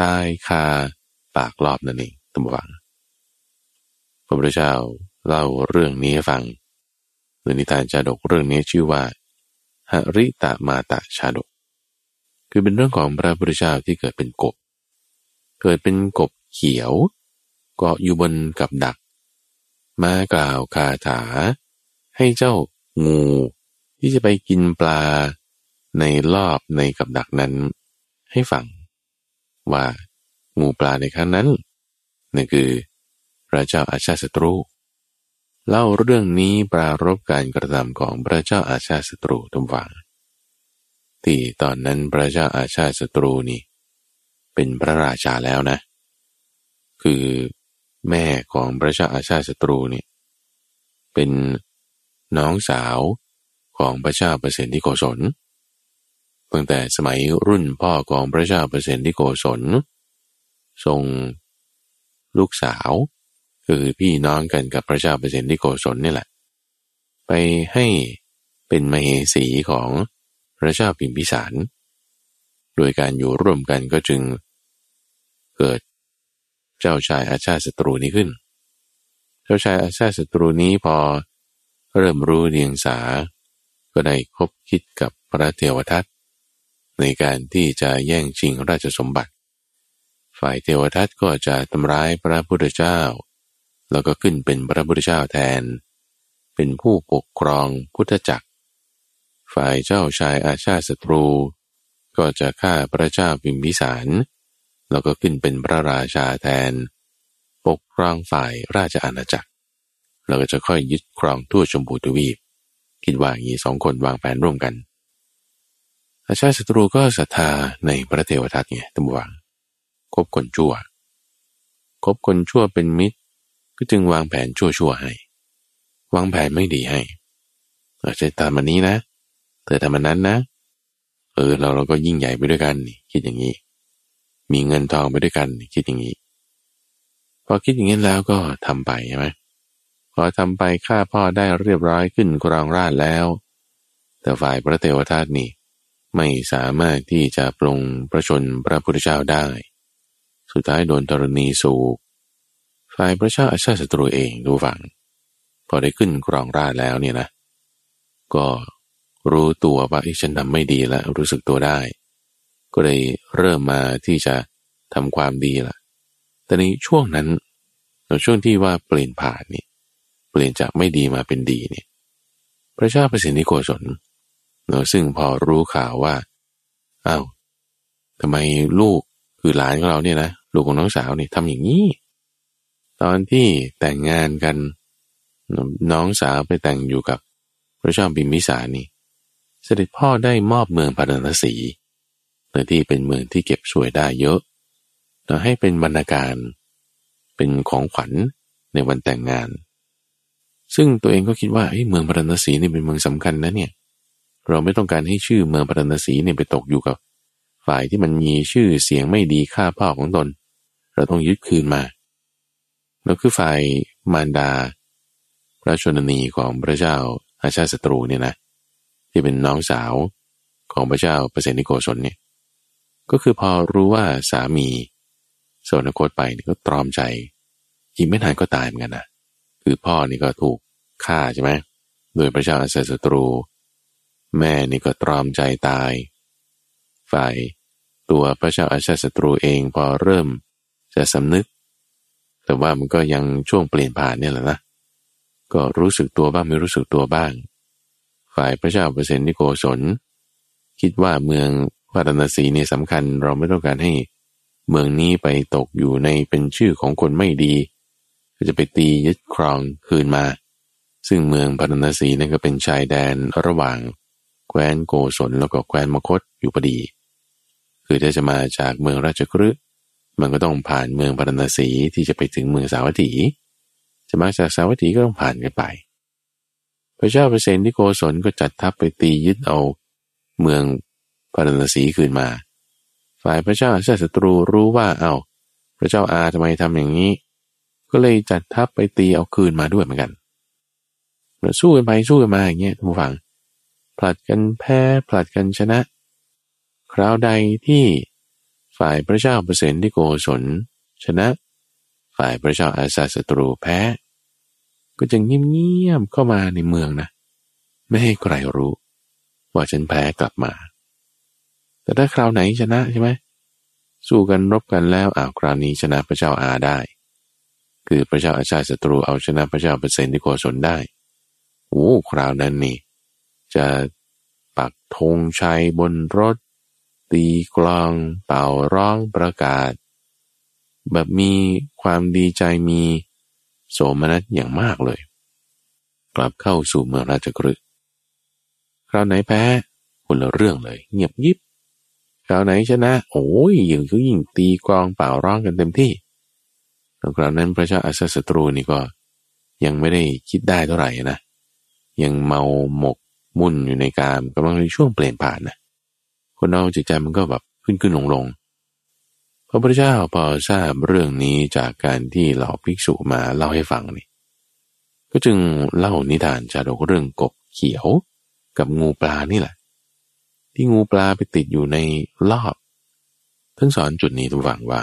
ตายคาปากรอบนั่นเองตั้งวังพระพุทธเจ้าเล่าเรื่องนี้ให้ฟังหรือนิทานชาดกเรื่องนี้ชื่อว่าหริตะมาตะชาดก คือเป็นเรื่องของพระพุทธเจ้าที่เกิดเป็นกบ เกิดเป็นกบเขียวเกาะอยู่บนกับดัก มากล่าวคาถา ให้เจ้างู ที่จะไปกินปลา ในรอบในกับดักนั้น ให้ฟัง ว่างูปลาในครั้งนั้นนั่นคือพระเจ้าอาชาศัตรู เล่าเรื่องนี้ปรารบการกระทำของพระเจ้าอาชาศัตรูทุกฝังที่ตอนนั้นพระเจ้าอาชาศัตรูนี่ เป็นพระราชาแล้วนะ คือแม่ของพระเจ้าอาชาศัตรูเนี่ยเป็นน้องสาวของพระเจ้าเปรตที่โกศลตั้งแต่สมัยรุ่นพ่อของพระเจ้าเปรตที่โกศลทรงลูกสาวคือพี่น้องกันกับพระเจ้าเปรตที่โกศลนี่แหละ ไปให้เป็นมเหสีของพระเจ้าพิมพิสาร โดยการอยู่ร่วมกันก็จึง เกิด เจ้าชายอาชาติศัตรูนี้ขึ้น เจ้าชายอาชาติศัตรูนี้พอเริ่มรู้เรียงสา ก็ได้คบคิดกับพระเทวทัตในการที่จะแย่งชิงราชสมบัติ ฝ่ายเทวทัตก็จะทำร้ายพระพุทธเจ้า แล้วก็ขึ้นเป็นพระพุทธเจ้าแทน เป็นผู้ปกครองพุทธจักร ฝ่ายเจ้าชายอาชาติศัตรู ก็จะฆ่าพระเจ้าพิมพิสาร แล้วก็ขึ้นเป็นพระราชาแทน ปกครองฝ่ายราชอาณาจักรเราก็จะค่อยยึดครองทั่วชมพูทวีป คิดว่าอย่างนี้สองคนวางแผนร่วมกัน อาชาศัตรูก็ศรัทธาในพระเทวทัตไงตั้งวางคบคนชั่ว คบคนชั่วเป็นมิตร ก็จึงวางแผนชั่วชั่วให้ วางแผนไม่ดีให้อาจจะตามันนี้นะ เธอทำมันนั้นนะ เออเราเราก็ยิ่งใหญ่ไปด้วยกัน คิดอย่างนี้ มีเงินทองไปด้วยกันคิดอย่างนี้ พอคิดอย่างนี้แล้วก็ทำไปใช่ไหมพอทำไปฆ่าพ่อได้เรียบร้อยขึ้นกรองราชแล้ว แต่ฝ่ายพระเทวทัตนี่ไม่สามารถที่จะปรงประชนพระพุทธเจ้าได้ สุดท้ายโดนตรณีสูกฝ่ายพระเจ้าอาชาศัตรูเองดูฝัง พอได้ขึ้นกรองราชแล้วเนี่ยนะ ก็รู้ตัวว่าฉันทำไม่ดีแล้วรู้สึกตัวได้ ก็เลยเริ่มมาที่จะทำความดีละแต่ในช่วงนั้นช่วงที่ว่าเปลี่ยนผ่านนี่เปลี่ยนจากไม่ดีมาเป็นดีเนี่ยพระเจ้าประสิทธิโกศลเนาะซึ่งพอรู้ข่าวว่าอ้าวทำไมลูกคือหลานของเราเนี่ยนะลูกของน้องสาวนี่ทำอย่างนี้ ตอนที่แต่งงานกันน้องสาวไปแต่งอยู่กับพระเจ้าบิมพิสารนี่เสด็จพ่อได้มอบเมืองพาราณสี ที่เป็นเมืองที่เก็บสวยได้เยอะเราให้เป็นบรรณาการ เป็นของขวัญในวันแต่งงาน ซึ่งตัวเองก็คิดว่าเฮ้ยเมืองพาราณสีนี่เป็นเมืองสำคัญนะเนี่ย เราไม่ต้องการให้ชื่อเมืองพาราณสีเนี่ยไปตกอยู่กับ ฝ่ายที่มันมีชื่อเสียงไม่ดีค่าพ่อของตน เราต้องยึดคืนมา แล้วคือฝ่ายมารดา พระชนนีของพระเจ้าอาชาศัตรูเนี่ยนะ ที่เป็นน้องสาวของพระเจ้าเปรตนิโกศลเนี่ย ก็คือพอรู้ว่าสามีสวนคตไปนี่ก็ตรอมใจอีกไม่นานก็ตายเหมือนกันนะคือพ่อนี่ก็ถูกฆ่าใช่ไหมโดยพระเจ้าอาศัตรู แม่นี่ก็ตรอมใจตาย ฝ่ายตัวพระเจ้าอาชาศัตรูเองพอเริ่มจะสำนึก แต่ว่ามันก็ยังช่วงเปลี่ยนผ่านเนี่ยแหละนะก็รู้สึกตัวบ้างไม่รู้สึกตัวบ้าง ฝ่ายพระเจ้าเปอร์เซนนิโกศลคิดว่าเมือง พารณสีนี่สำคัญเราไม่ต้องการให้เมืองนี้ไปตกอยู่ในเป็นชื่อของคนไม่ดี ก็จะไปตียึดครองคืนมา ซึ่งเมืองพารณสีนั่นก็เป็นชายแดนระหว่างแคว้นโกศลแล้วก็แคว้นมคตอยู่พอดี คือถ้าจะมาจากเมืองราชกฤห์มันก็ต้องผ่านเมืองพารณสีที่จะไปถึงเมืองสาวัตถี จะมาจากสาวัตถีก็ต้องผ่านกันไป พระเจ้าเปรตที่โกศลก็จัดทัพไปตียึดเอา เมือง พระนศีคืนมา ฝ่ายพระเจ้าอาชาศัตรูรู้ว่าเอา้าพระเจ้าอาทำไมทำอย่างนี้ ก็เลยจัดทัพไปตีเอาคืนมาด้วยเหมือนกันเราสู้กันไปสู้กันมาอย่างเงี้ยทุกฝังผลัดกันแพ้ผลัดกันชนะ คราวใดที่ฝ่ายพระเจ้าเปอร์เซนที่โกศลชนะ ฝ่ายพระเจ้าอาซาศัตรูแพ้ ก็จะเงียบๆเข้ามาในเมืองนะ ไม่ให้ใครรู้ ว่าฉันแพ้กลับมา แต่ถ้าคราวไหนชนะใช่ไหมสู้กันรบกันแล้วอ้าวคราวนี้ชนะพระเจ้าอาได้ คือพระเจ้าอาชาศัตรูเอาชนะพระเจ้าเปอร์เซนที่โกศลได้โอ้คราวนั้นนี่จะปักธงชัยบนรถ ตีกลองเป่าร้องประกาศ แบบมีความดีใจมีโสมนัสอย่างมากเลย กลับเข้าสู่เมืองราชกฤห์คราวไหนแพ้คนละเรื่องเลย เงียบยิบ คราวไหนชนะ โอ้ยยิ่งก็ยิ่งตีกองเป่าร้องกันเต็มที่แล้วคราวนั้นพระเจ้าอาซาศัตรูนี่ก็ยังไม่ได้คิดได้เท่าไหร่นะ ยังเมาหมกมุ่นอยู่ในการกำลังในช่วงเปลี่ยนผ่านนะคนเราจิตใจมันก็แบบขึ้นขึ้นลงลงพระพุทธเจ้าพอทราบเรื่องนี้จากการที่เหล่าภิกษุมาเล่าให้ฟังนี่ ก็จึงเล่านิทานชาดกเรื่องกบเขียวกับงูปลานี่แหละ ที่งูปลาไปติดอยู่ในรอบ ท่านสอนจุดนี้ทุกฝังว่า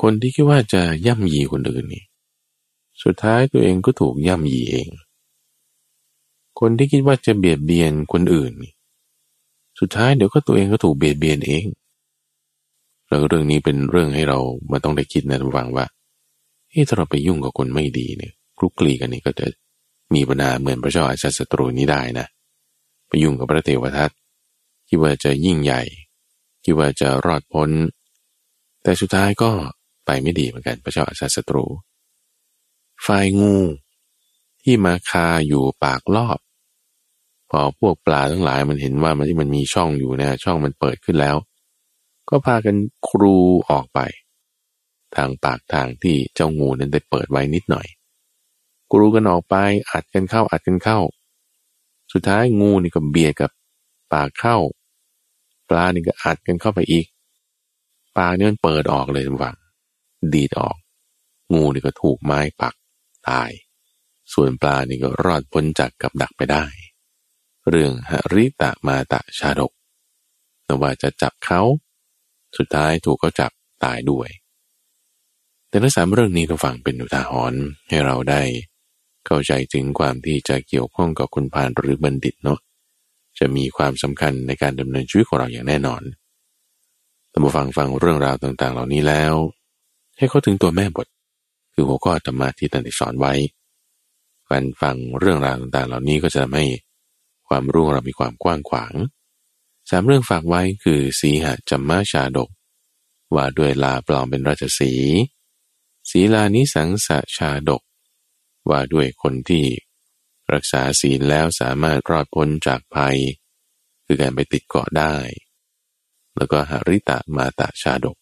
คนที่คิดว่าจะย่ำยีคนอื่นนี่ สุดท้ายตัวเองก็ถูกย่ำยีเอง คนที่คิดว่าจะเบียดเบียนคนอื่นสุดท้ายเดี๋ยวก็ตัวเองก็ถูกเบียดเบียนเอง แล้วเรื่องนี้เป็นเรื่องให้เรามาต้องได้คิดนะทุกฝังว่าเฮ้ถ้าเราไปยุ่งกับคนไม่ดีเนี่ยคลุกคลีกันนี่ก็จะมีปัญหาเหมือนพระเจ้าอาชาศัตรูนี้ได้นะไปยุ่งกับพระเทวทัต คิดว่าจะยิ่งใหญ่คิดว่าจะรอดพ้น แต่สุดท้ายก็ไปไม่ดีเหมือนกันพระเจ้าอาชาศัตรูฝ่ายงู ที่มาคาอยู่ปากรอบ พอพวกปลาทั้งหลายมันเห็นว่ามันที่มันมีช่องอยู่นะช่องมันเปิดขึ้นแล้ว ก็พากันครูออกไป ทางปากทางที่เจ้างูนั้นได้เปิดไว้นิดหน่อยกรูกันออกไปอัดกันเข้าอัดกันเข้า สุดท้ายงูนี่ก็เบียดกับปากเข้า ปลานี่ก็อัดกันเข้าไปอีก ปากนี่มันเปิดออกเลยวังดีดออก งูนี่ก็ถูกไม้ปักตาย ส่วนปลานี่ก็รอดพ้นจากกับดักไปได้ เรื่องหริตะมาตะชาดกแต่ว่าจะจับเขาสุดท้ายถูกเขาจับตายด้วย แต่ทั้งสามเรื่องนี้เราฟังเป็นอุทาหรณ์ให้เราได้ เข้าใจถึงความที่จะเกี่ยวข้องกับคุณพานหรือบัณฑิตเนาะ จะมีความสำคัญในการดำเนินชีวิตของเราอย่างแน่นอนต่มาฟังฟังเรื่องราวต่างๆ เหล่านี้แล้ว ให้เข้าถึงตัวแม่บท คือหัวข้อธรรมะที่ตันติสอนไว้ การฟังเรื่องราวต่างๆ เหล่านี้ก็จะทำให้ความรู้เรามีความกว้างขวางสามเรื่องฝากไว้คือสีหะจัมมาชาดก ว่าด้วยลาปลอมเป็นราชสี ศีลานิสังสะชาดก ว่าด้วยคนที่ รักษาศีลแล้วสามารถรอดพ้นจากภัย คือการไปติดเกาะได้ แล้วก็หริตะมาตะชาดก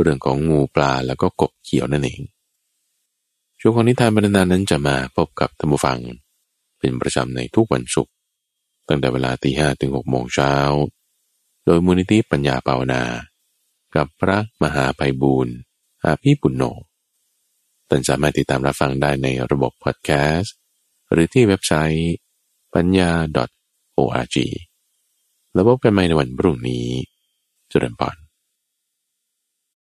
เรื่องของงูปลาแล้วก็กบเขียวนั่นเอง ช่วงของนิทานบรรณานั้นจะมาพบกับธรรมฟัง เป็นประจำในทุกวันศุกร์ตั้งแต่เวลาตีห้ถึงหกโมงเช้า โดยมูลนิธิปัญญาภาวนา กับพระมหาภัยบูรณ์อาภีปุณโญท่านสามารถติดตามรับฟังได้ในระบบพอดแคสต์ หรือที่เว็บไซต์ปัญญา .org แล้วพบกันใหม่ในวันพรุ่งนี้จุดเริ่มปอน